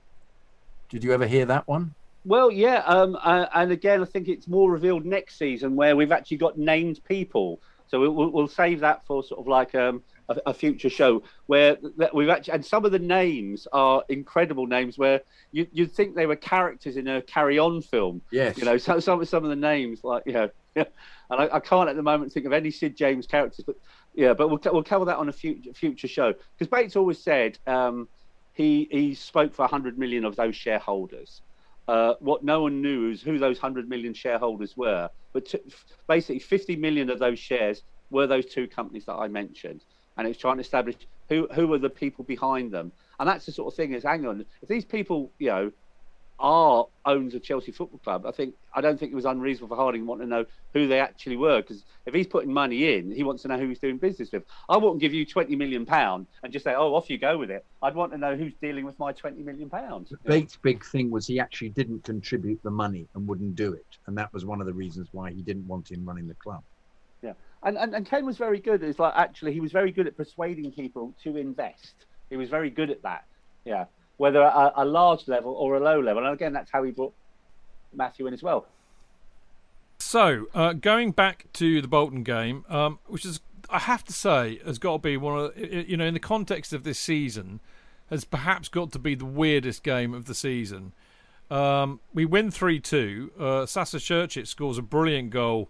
Did you ever hear that one? Well, yeah, um, uh, and again, I think it's more revealed next season where we've actually got named people. So we'll, we'll, we'll save that for sort of like um, a, a future show where we've actually, and some of the names are incredible names where you, you'd think they were characters in a Carry On film. Yes. You know, some some some of the names like you know, and I, I can't at the moment think of any Sid James characters, but yeah, but we'll we'll cover that on a future future show because Bates always said um, he he spoke for hundred million of those shareholders. Uh, what no one knew was who those hundred million shareholders were, but basically fifty million of those shares were those two companies that I mentioned, and it's trying to establish who who are the people behind them, and that's the sort of thing. Is hang on, if these people, you know, are owns a Chelsea Football Club, I think I don't think it was unreasonable for Harding to want to know who they actually were because if he's putting money in, he wants to know who he's doing business with. I wouldn't give you twenty million pound and just say, "Oh, off you go with it." I'd want to know who's dealing with my twenty million pounds. Bates' big thing was he actually didn't contribute the money and wouldn't do it, and that was one of the reasons why he didn't want him running the club. Yeah, and, and and Ken was very good. It's like actually he was very good at persuading people to invest. He was very good at that. Yeah, whether a, a large level or a low level. And again, that's how he brought Matthew in as well. So, uh, going back to the Bolton game, um, which is, I have to say, has got to be one of, you know, in the context of this season, has perhaps got to be the weirdest game of the season. Um, we win 3 2. Uh, Sasa Curcic scores a brilliant goal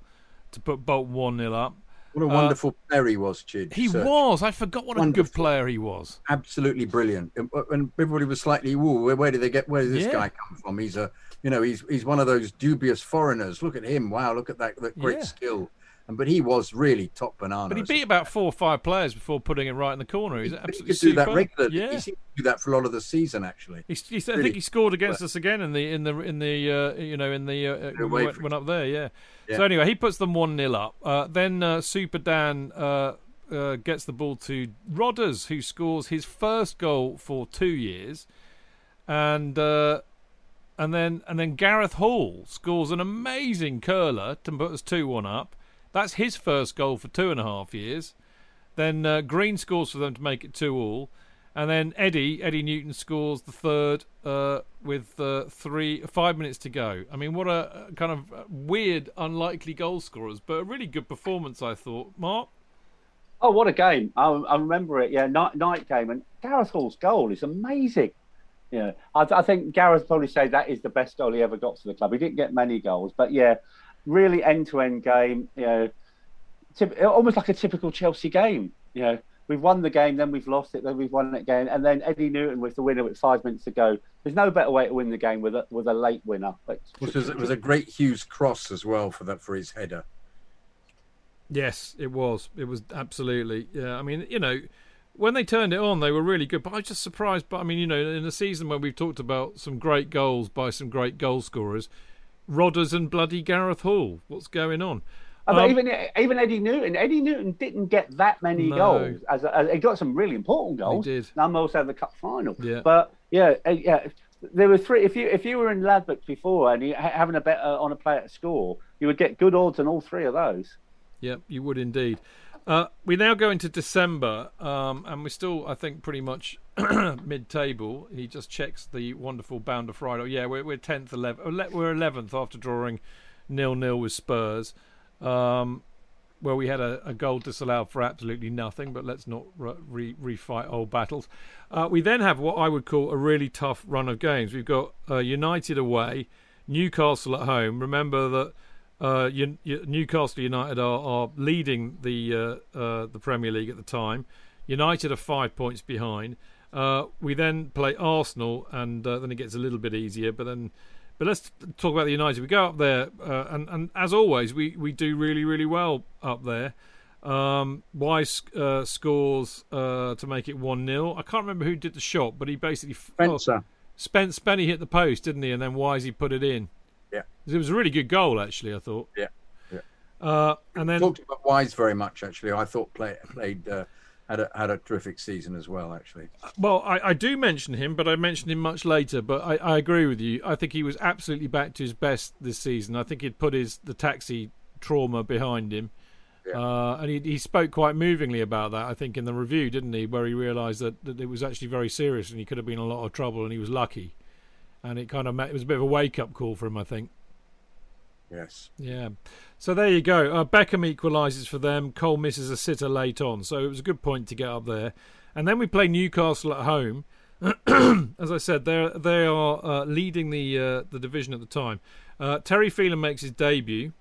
to put Bolton 1 0 up. What a wonderful uh, player he was, Chid. He was. I forgot what wonderful. a good player he was. Absolutely brilliant. And everybody was slightly, "Ooh, where, where did they get? Where did this yeah. guy come from?" He's a, you know, he's he's one of those dubious foreigners. Look at him! Wow, look at that, that great yeah. skill but he was really top banana. But he beat about four or five players before putting it right in the corner. He's absolutely he do that regularly. Yeah. He seemed to do that for a lot of the season, actually. He, he, I think he scored against us again in the in the in the uh, you know in the uh, when we went, went, up there. Yeah. So anyway, he puts them one 0 up. Uh, then uh, Super Dan. Uh, uh, gets the ball to Rodders, who scores his first goal for two years, and and then and then Gareth Hall scores an amazing curler to put us two one up. That's his first goal for two and a half years. Then uh, Green scores for them to make it two all, and then Eddie Eddie Newton scores the third uh, with uh, three five minutes to go. I mean, what a kind of weird, unlikely goal scorers, but a really good performance, I thought. Mark. Oh, what a game! I, I remember it. Yeah, night night game, and Gareth Hall's goal is amazing. Yeah, I, I, think Gareth probably say that is the best goal he ever got for the club. He didn't get many goals, but yeah, really end-to-end game. You know, tip, almost like a typical Chelsea game. You know, we've won the game, then we've lost it, then we've won it again, and then Eddie Newton was the winner with five minutes to go. There's no better way to win the game with a with a late winner. Which was, it was a great Hughes cross as well for that for his header. Yes, it was. It was absolutely. Yeah, I mean, you know, when they turned it on, they were really good. But I was just surprised. But I mean, you know, in a season where we've talked about some great goals by some great goal scorers, Rodders and bloody Gareth Hall. What's going on? Uh, but um, even even Eddie Newton, Eddie Newton didn't get that many no. goals. As, as, he got some really important goals. He did. None also the cup final. Yeah. But yeah, uh, yeah. There were three. If you if you were in Ladbrokes before and you having a bet uh, on a player to score, you would get good odds on all three of those. Yep, you would indeed. Uh, we now go into December, um, and we're still, I think, pretty much (clears throat) mid-table. He just checks the wonderful Bounder Friday. Yeah, we're we're tenth, eleventh. We're eleventh after drawing nil-nil with Spurs, um, where we had a, a, goal disallowed for absolutely nothing. But let's not re- refight old battles. Uh, we then have what I would call a really tough run of games. We've got uh, United away, Newcastle at home. Remember that uh, Newcastle United are, are leading the uh, uh, the Premier League at the time. United are five points behind. Uh, we then play Arsenal, and then it gets a little bit easier. But then, but let's talk about the United. We go up there, uh, and and as always, we, we do really really well up there. Um, Wise scores to make it one 0 I can't remember who did the shot, but he basically Spencer. Oh, Spence Spenny hit the post, didn't he? And then Wisey put it in. Yeah, it was a really good goal, actually. I thought. Yeah, yeah. Uh, and then talked about Wise very much. Actually, I thought play, played uh, had a had a terrific season as well. Actually, well, I, I do mention him, but I mentioned him much later. But I, I agree with you. I think he was absolutely back to his best this season. I think he'd put his the taxi trauma behind him. Yeah. Uh, and he, he spoke quite movingly about that, I think, in the review, didn't he? Where he realised that, that it was actually very serious and he could have been in a lot of trouble and he was lucky and it kind of met, it was a bit of a wake up call for him, I think. Yes. Yeah. So there you go. Uh, Beckham equalises for them. Cole misses a sitter late on, so it was a good point to get up there. And then we play Newcastle at home. (clears throat) As I said, they they are uh, leading the uh, the division at the time. Uh, Terry Phelan makes his debut.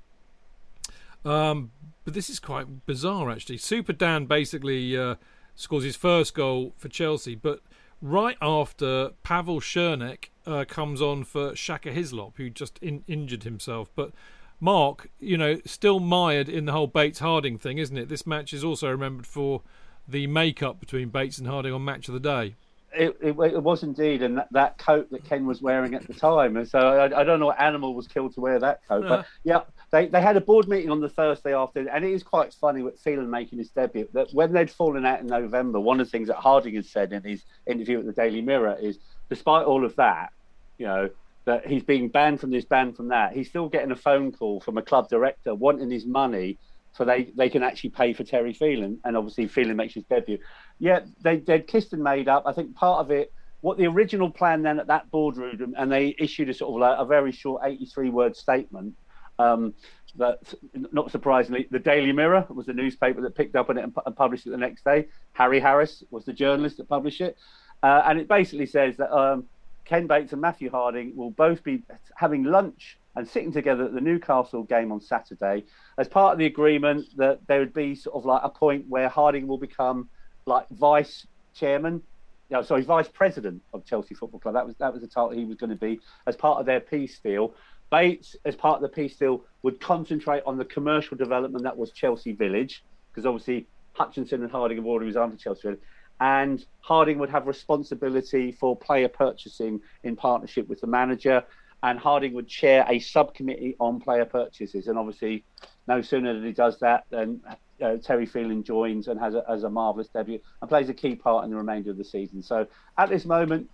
Um, but this is quite bizarre, actually. Super Dan basically uh, scores his first goal for Chelsea, but right after Pavel Srnicek uh, comes on for Shaka Hislop, who just in- injured himself. But Mark, you know, still mired in the whole Bates Harding thing, isn't it? This match is also remembered for the makeup between Bates and Harding on Match of the Day. It, it, it was indeed, and that, that, coat that Ken was wearing at the time. And so I, I don't know what animal was killed to wear that coat. But yeah, they, they had a board meeting on the Thursday afternoon, and it is quite funny with Phelan making his debut. That when they'd fallen out in November, one of the things that Harding had said in his interview at the Daily Mirror is, despite all of that, you know, that he's being banned from this, banned from that. He's still getting a phone call from a club director wanting his money so they, they can actually pay for Terry Phelan. And obviously, Phelan makes his debut. Yeah, they, they'd kissed and made up. I think part of it what the original plan then at that boardroom, and they issued a sort of like a very short 83 word statement. Um, that, not surprisingly, the Daily Mirror was the newspaper that picked up on it and, and published it the next day. Harry Harris was the journalist that published it. Uh, and it basically says that um, Ken Bates and Matthew Harding will both be having lunch and sitting together at the Newcastle game on Saturday as part of the agreement that there would be sort of like a point where Harding will become like vice chairman, no, sorry, vice president of Chelsea Football Club. That was that was the title he was going to be as part of their peace deal. Bates, as part of the peace deal, would concentrate on the commercial development that was Chelsea Village, because obviously Hutchinson and Harding have already resigned to Chelsea Village. And Harding would have responsibility for player purchasing in partnership with the manager. And Harding would chair a subcommittee on player purchases. And obviously, no sooner than he does that than uh, Terry Phelan joins and has a, has a marvellous debut and plays a key part in the remainder of the season. So at this moment,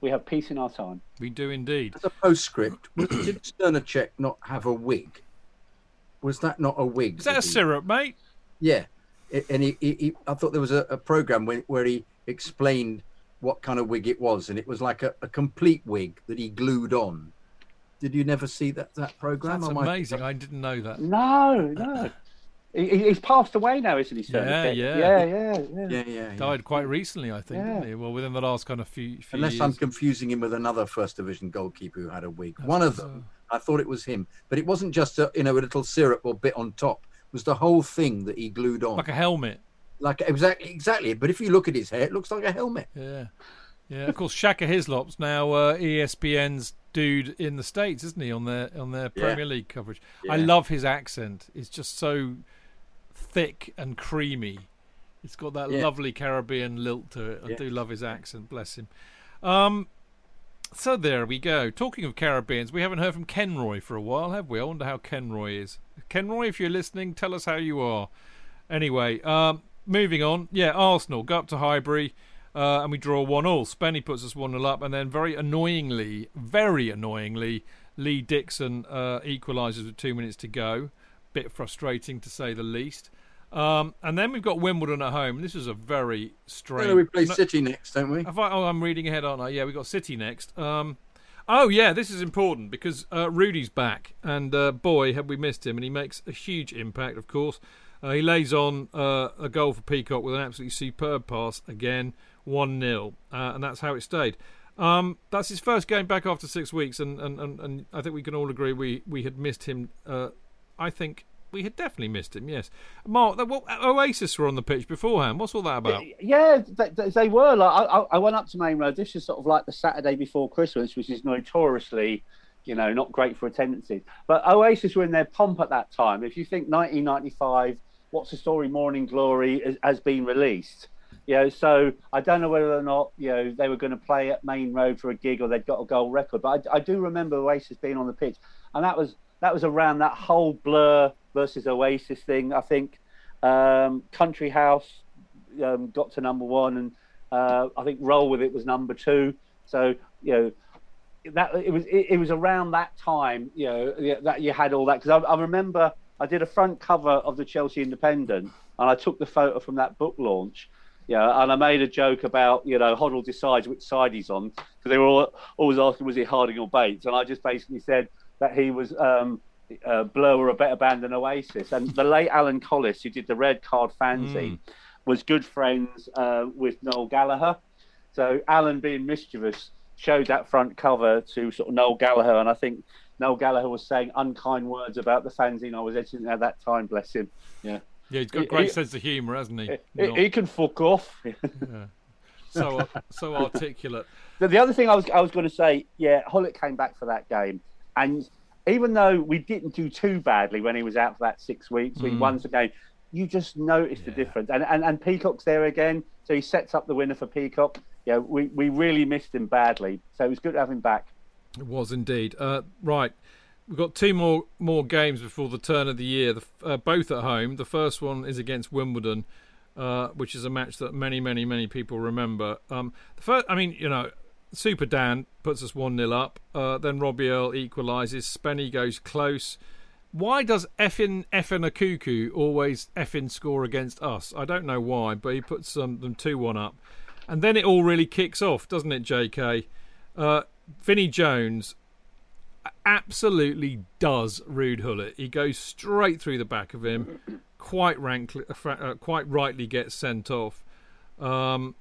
we have peace in our time. We do indeed. As a postscript, (clears throat) did Srnicek not have a wig? Was that not a wig? Is that a he- syrup, mate? Yeah, I- and he, he, he I thought there was a, a program where, where he explained what kind of wig it was, and it was like a, a complete wig that he glued on. Did you never see that that program? That's Am amazing. I didn't know that. No, no. He, he- he's passed away now, isn't he, sir? Yeah, yeah. yeah, yeah, yeah. Yeah, yeah. yeah. Died quite recently, I think, Yeah. didn't he? Well, within the last kind of few, few Unless years. I'm confusing him with another first division goalkeeper who had a wig. One of them, I thought it was him, but it wasn't just a you know a little syrup or bit on top. Was the whole thing that he glued on. like a helmet. like exactly exactly. But if you look at his hair, it looks like a helmet. Yeah. Yeah, of course, Shaka Hislop's now uh, ESPN's dude in the states, isn't he? On their on their Yeah. Premier League coverage. I love his accent. It's just so thick and creamy. It's got that Yeah. lovely Caribbean lilt to it. I Yeah. do love his accent. Bless him. Um, so there we go. Talking of Caribbeans, we haven't heard from Kenroy for a while, have we? I wonder how Kenroy is. Kenroy, if you're listening, tell us how you are. Anyway, um, moving on. Yeah, Arsenal go up to Highbury. Uh, and we draw one all. Spenny puts us one 0 up, and then very annoyingly, very annoyingly, Lee Dixon uh, equalises with two minutes to go. Bit frustrating to say the least. Um, and then we've got Wimbledon at home. This is a very strange. Oh, we play No- City next, don't we? I, oh, I'm reading ahead, aren't I? Yeah, we've got City next. Um, oh yeah, this is important because uh, Ruud's back, and uh, boy, have we missed him! And he makes a huge impact. Of course, uh, he lays on uh, a goal for Peacock with an absolutely superb pass again, one 0 uh, and that's how it stayed. Um, that's his first game back after six weeks, and, and, and, and I think we can all agree we, we had missed him. Uh, I think we had definitely missed him. Yes, Mark. That, well, uh, Oasis were on the pitch beforehand. What's all that about? Yeah, they, they- were. Like, I, I went up to Maine Road. This is sort of like the Saturday before Christmas, which is notoriously, you know, not great for attendances. But Oasis were in their pomp at that time. If you think 1995, What's the Story, Morning Glory has, has been released. You know, so I don't know whether or not you know they were going to play at Maine Road for a gig or they'd got a gold record. But I, I do remember Oasis being on the pitch, and that was that was around that whole Blur versus Oasis thing. I think um, Country House um, got to number one, and uh, I think Roll with It was number two. So you know that it was it, it was around that time, you know, that you had all that because I, I remember I did a front cover of the Chelsea Independent, and I took the photo from that book launch. Yeah, and I made a joke about you know Hoddle decides which side he's on because they were all, always asking was he Harding or Bates, and I just basically said that he was um, uh, Blur were a better band than Oasis, and the late Alan Collis who did the Red Card fanzine was good friends uh, with Noel Gallagher. So Alan, being mischievous, showed that front cover to sort of Noel Gallagher, and I think Noel Gallagher was saying unkind words about the fanzine I was editing at that time. Bless him. Yeah, Yeah, he's got a great he- sense of humour, hasn't he? he, he can fuck off. (laughs) so so (laughs) articulate. The, the other thing I was I was going to say, yeah, Gullit came back for that game, and even though we didn't do too badly when he was out for that six weeks, we won the game. You just noticed the difference, and, and and Peacock's there again, so he sets up the winner for Peacock. Yeah, we, we really missed him badly, so it was good to have him back. It was indeed. Uh, right, we've got two more more games before the turn of the year. The, uh, both at home. The first one is against Wimbledon, uh, which is a match that many, many, many people remember. Um, the first, I mean, you know, Super Dan puts us one 0 up. Uh, then Robbie Earle equalises. Spenny goes close. Why does effin Efan Ekoku always effin score against us? I don't know why, but he puts um, them two one up. And then it all really kicks off, doesn't it, JK? Uh, Vinnie Jones absolutely does Ruud Gullit. He goes straight through the back of him, quite rankly, uh, quite rightly gets sent off. Um,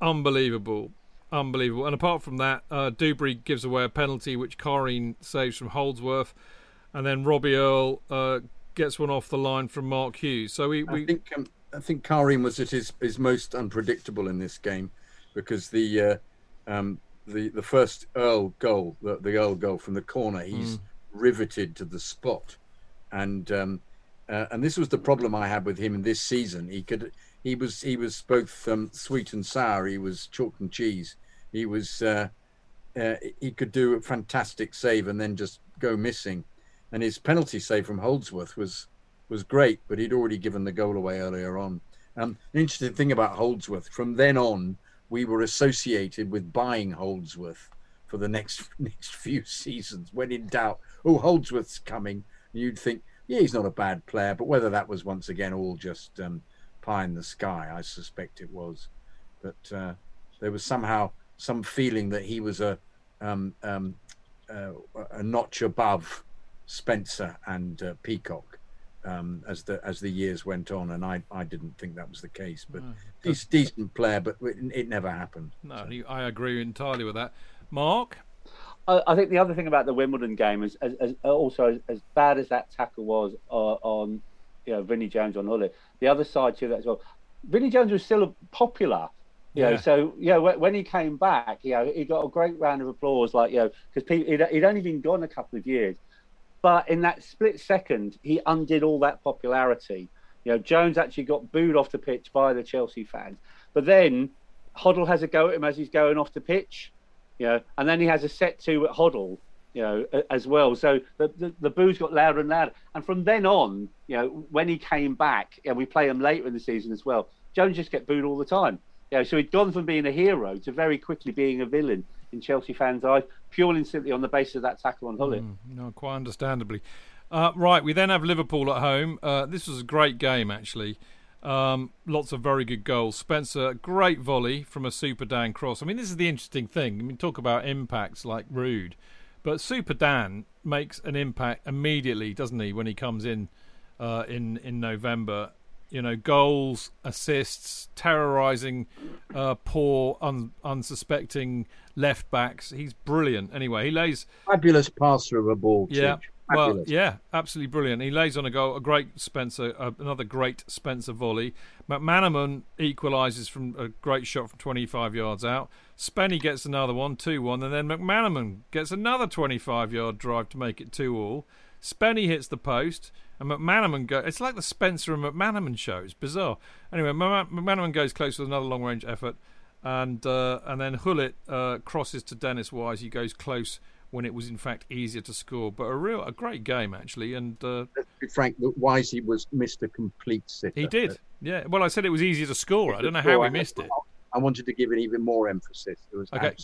unbelievable, unbelievable. And apart from that, uh, Duberry gives away a penalty which Kharine saves from Holdsworth, and then Robbie Earle uh, gets one off the line from Mark Hughes. So we, we... I think um, I think was at his, his most unpredictable in this game because the uh, um, the the first Earle goal, the, the Earle goal from the corner, he's mm. riveted to the spot, and um, uh, and this was the problem I had with him in this season. He could he was he was both um, sweet and sour. He was chalk and cheese. He was uh, uh, he could do a fantastic save and then just go missing, and his penalty save from Holdsworth was was great, but he'd already given the goal away earlier on. Um, an interesting thing about Holdsworth, from then on, we were associated with buying Holdsworth for the next (laughs) next few seasons. When in doubt, oh, Holdsworth's coming, you'd think, yeah, he's not a bad player, but whether that was once again all just um, pie in the sky, I suspect it was. But uh, there was somehow some feeling that he was a um, um, uh, a notch above Spencer and uh, Peacock um, as the as the years went on, and I I didn't think that was the case. But no, he's decent player, but it, it never happened. No, so. I agree entirely with that. Mark. I think the other thing about the Wimbledon game is, as, as also as, as, bad as that tackle was uh, on, you know, Vinnie Jones on Gullit. The other side to that as well. Vinnie Jones was still popular, you yeah. know. So yeah, when he came back, you know, he got a great round of applause, like you know, because he'd, he'd only been gone a couple of years, but in that split second, he undid all that popularity. You know, Jones actually got booed off the pitch by the Chelsea fans. But then Hoddle has a go at him as he's going off the pitch, you know, and then he has a set to at Hoddle, you know, as well. So the, the, the boos got louder and louder. And from then on, you know, when he came back, and we play him later in the season as well, Jones just get booed all the time. You know, so he'd gone from being a hero to very quickly being a villain in Chelsea fans' eyes, purely and simply on the basis of that tackle on Gullit. Mm, no, quite understandably. Uh, right, we then have Liverpool at home. Uh, this was a great game, actually. Um, lots of very good goals. Spencer, great volley from a Super Dan cross. I mean, this is the interesting thing. I mean, talk about impacts like Ruud, but Super Dan makes an impact immediately, doesn't he, when he comes in uh, in in November? you know, goals, assists, terrorising uh, poor, un- unsuspecting left backs. He's brilliant. Anyway, he lays fabulous passer of a ball. Yeah, well, yeah, absolutely brilliant. He lays on a goal, a great Spencer, uh, another great Spencer volley. McManaman equalises from a great shot from 25 yards out. Spenny gets another one, 2 1, and then McManaman gets another 25 yard drive to make it 2 all. Spenny hits the post. And McManaman goes. It's like the Spencer and McManaman show. It's bizarre. Anyway, McManaman goes close with another long range effort, and uh, and then Gullit uh, crosses to Dennis Wise. He goes close when it was in fact easier to score. But a real, a great game actually. And uh, Frank, Wise he was missed a complete sitter. He did. Yeah. Well, I said it was easier to score. I don't know how he missed it. I wanted to give it even more emphasis. It was okay.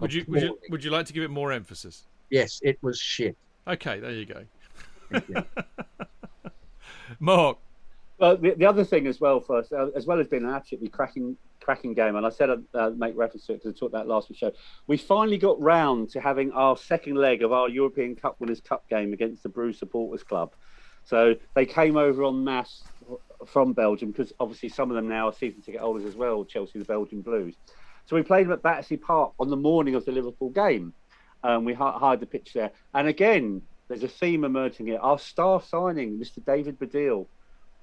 Would you, would you would you like to give it more emphasis? Yes, it was shit. Okay, there you go. (laughs) Mark. Well, the, the, other thing as well for us, uh, as well as being an absolutely cracking, cracking game, and I said I'd uh, make reference to it because I talked about last week's show. We finally got round to having our second leg of our European Cup Winners' Cup game against the Bruges Supporters Club. So they came over en masse from Belgium because obviously some of them now are season ticket holders as well. Chelsea, the Belgian Blues. So we played them at Battersea Park on the morning of the Liverpool game. Um, we hired the pitch there, and again, there's a theme emerging here. Our star signing, Mr. David Baddiel,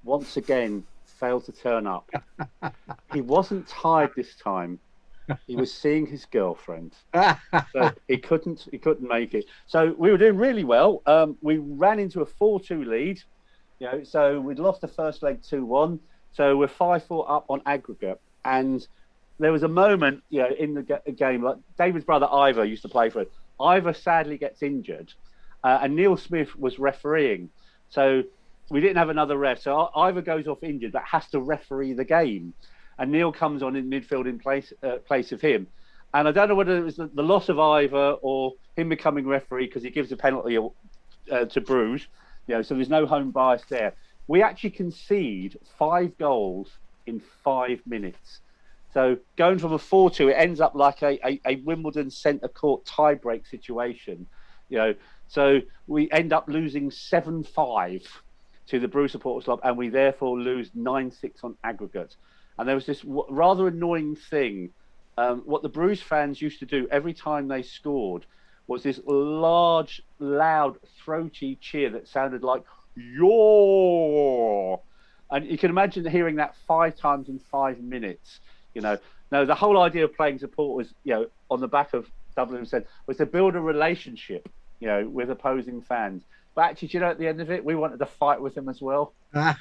once again failed to turn up. (laughs) he wasn't tired this time. He was seeing his girlfriend, so (laughs) he couldn't. He couldn't make it. So we were doing really well. Um, we ran into a four-two lead. Know, so we'd lost the first leg two-one. So we're five-four up on aggregate, and there was a moment, you know, in the game like David's brother Ivor used to play for it. Ivor sadly gets injured, uh, and Neil Smith was refereeing. So we didn't have another ref. So Ivor goes off injured, but has to referee the game. And Neil comes on in midfield in place uh, place of him. And I don't know whether it was the, the loss of Ivor or him becoming referee because he gives a penalty uh, to Bruges. You know, so there's no home bias there. We actually concede five goals in five minutes. So going from a four-two, it ends up like a, a, a Wimbledon centre court tie-break situation. You know, so we end up losing seven-five to the Bruges Supporters Club, and we therefore lose nine-six on aggregate. And there was this w- rather annoying thing. Um, what the Bruges fans used to do every time they scored was this large, loud, throaty cheer that sounded like "your," and you can imagine hearing that five times in five minutes. You know, no, the whole idea of playing support was, you know, on the back of Dublin said was to build a relationship, you know, with opposing fans. But actually, do you know, at the end of it, we wanted to fight with them as well. (laughs) (laughs) By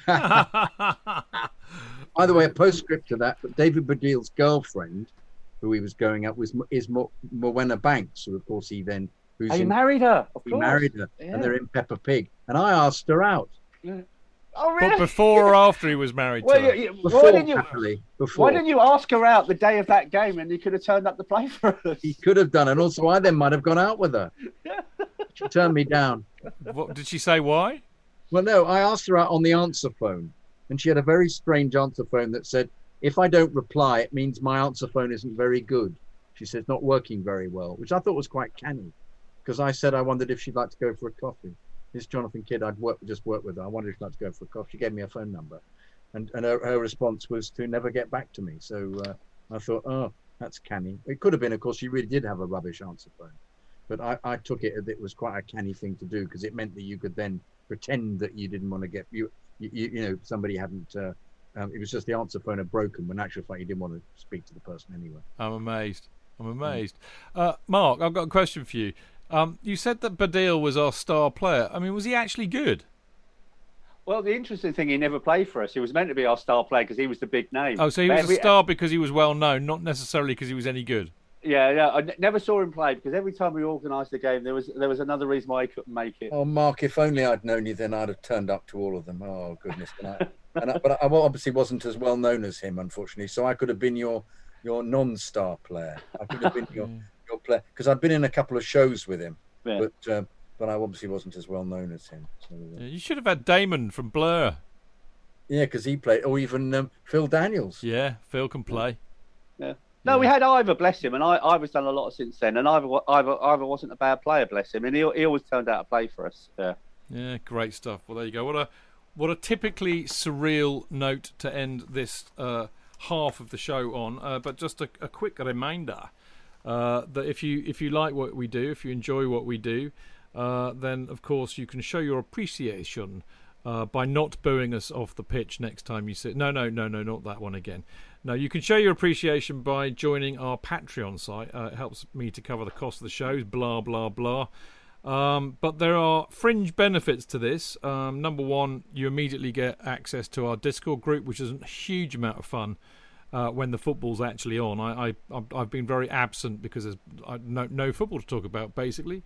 the way, a postscript to that, but David Baddiel's girlfriend, who he was going up with, is Mo- Morwenna Banks, who of course he then who's Oh, you in, married her, of he course. married her, Yeah. and they're in Peppa Pig, and I asked her out Oh, But really? before or after he was married Well, to her? you- you- before why didn't you? happily before Why didn't you ask her out the day of that game, and you could have turned up to play for us? he could have done, and also I then might have gone out with her. (laughs) She turned me down. What, did she say why? Well, no, I asked her out on the answer phone, and she had a very strange answer phone that said, "If I don't reply, it means my answer phone isn't very good." She said, "Not working very well," which I thought was quite canny, because I said I wondered if she'd like to go for a coffee. This Jonathan Kydd, I'd work, just worked with her. I wondered if she'd like to go for a coffee. She gave me a phone number, and and her, her response was to never get back to me. So uh, I thought, oh, that's canny. It could have been, of course, she really did have a rubbish answer phone, but I, I took it that it was quite a canny thing to do because it meant that you could then pretend that you didn't want to get you you, you you know somebody hadn't uh, um, it was just the answer phone had broken when in actual fact you didn't want to speak to the person anyway I'm amazed. I'm amazed. Uh, Mark, I've got a question for you. Um, you said that Baddiel was our star player. I mean, was he actually good? Well, the interesting thing, he never played for us. He was meant to be our star player because he was the big name. Oh, so he But was a star because he was well known, not necessarily because he was any good. Yeah, yeah. I n- never saw him play because every time we organised a game, there was there was another reason why he couldn't make it. oh mark if only i'd known you then i'd have turned up to all of them oh goodness and I, but i obviously wasn't as well known as him unfortunately so i could have been your your non-star player i could have been your (laughs) your player because i'd been in a couple of shows with him Yeah. but uh, but i obviously wasn't as well known as him so, uh, Yeah, You should have had Damon from Blur. yeah because he played or even um, phil daniels Yeah, Phil can play. Yeah. No, we had Ivor, bless him, and I, Ivor's done a lot since then. And Ivor, Ivor, Ivor wasn't a bad player, bless him, and he, he always turned out to play for us. Yeah. Yeah, great stuff. Well, there you go. What a what a typically surreal note to end this uh, half of the show on. Uh, but just a, a quick reminder uh, that if you if you like what we do, if you enjoy what we do, uh, then of course you can show your appreciation. Uh, by not booing us off the pitch next time you sit. No, no, no, no, not that one again. No, you can show your appreciation by joining our Patreon site. Uh, it helps me to cover the cost of the shows. Blah blah blah. Um, but there are fringe benefits to this. Um, number one, you immediately get access to our Discord group, which is a huge amount of fun uh, when the football's actually on. I, I I've- I've been very absent because there's no no football to talk about basically.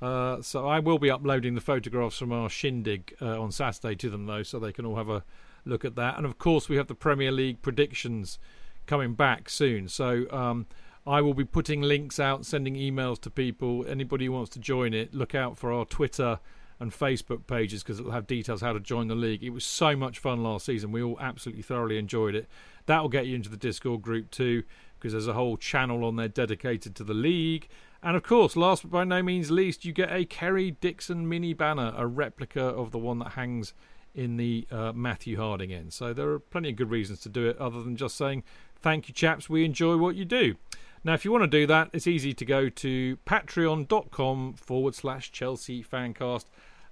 Uh, so I will be uploading the photographs from our shindig uh, on Saturday to them though, so they can all have a look at that. And of course, we have the Premier League predictions coming back soon. So um, I will be putting links out, sending emails to people. Anybody who wants to join it, look out for our Twitter and Facebook pages because it'll have details how to join the league. It was so much fun last season. We all absolutely thoroughly enjoyed it. That will get you into the Discord group too because there's a whole channel on there dedicated to the league. And of course, last but by no means least, you get a Kerry Dixon mini banner, a replica of the one that hangs in the uh, Matthew Harding end. So there are plenty of good reasons to do it, other than just saying, thank you, chaps, we enjoy what you do. Now, if you want to do that, it's easy to go to patreon.com forward slash Chelsea Fancast.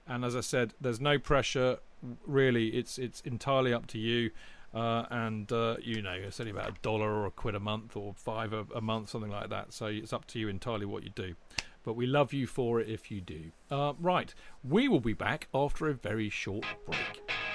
And as I said, there's no pressure, really, it's, it's entirely up to you. Uh, and uh, you know, it's only about a dollar or a quid a month or five a, a month, something like that. So it's up to you entirely what you do. But we love you for it if you do. Uh, right, we will be back after a very short break.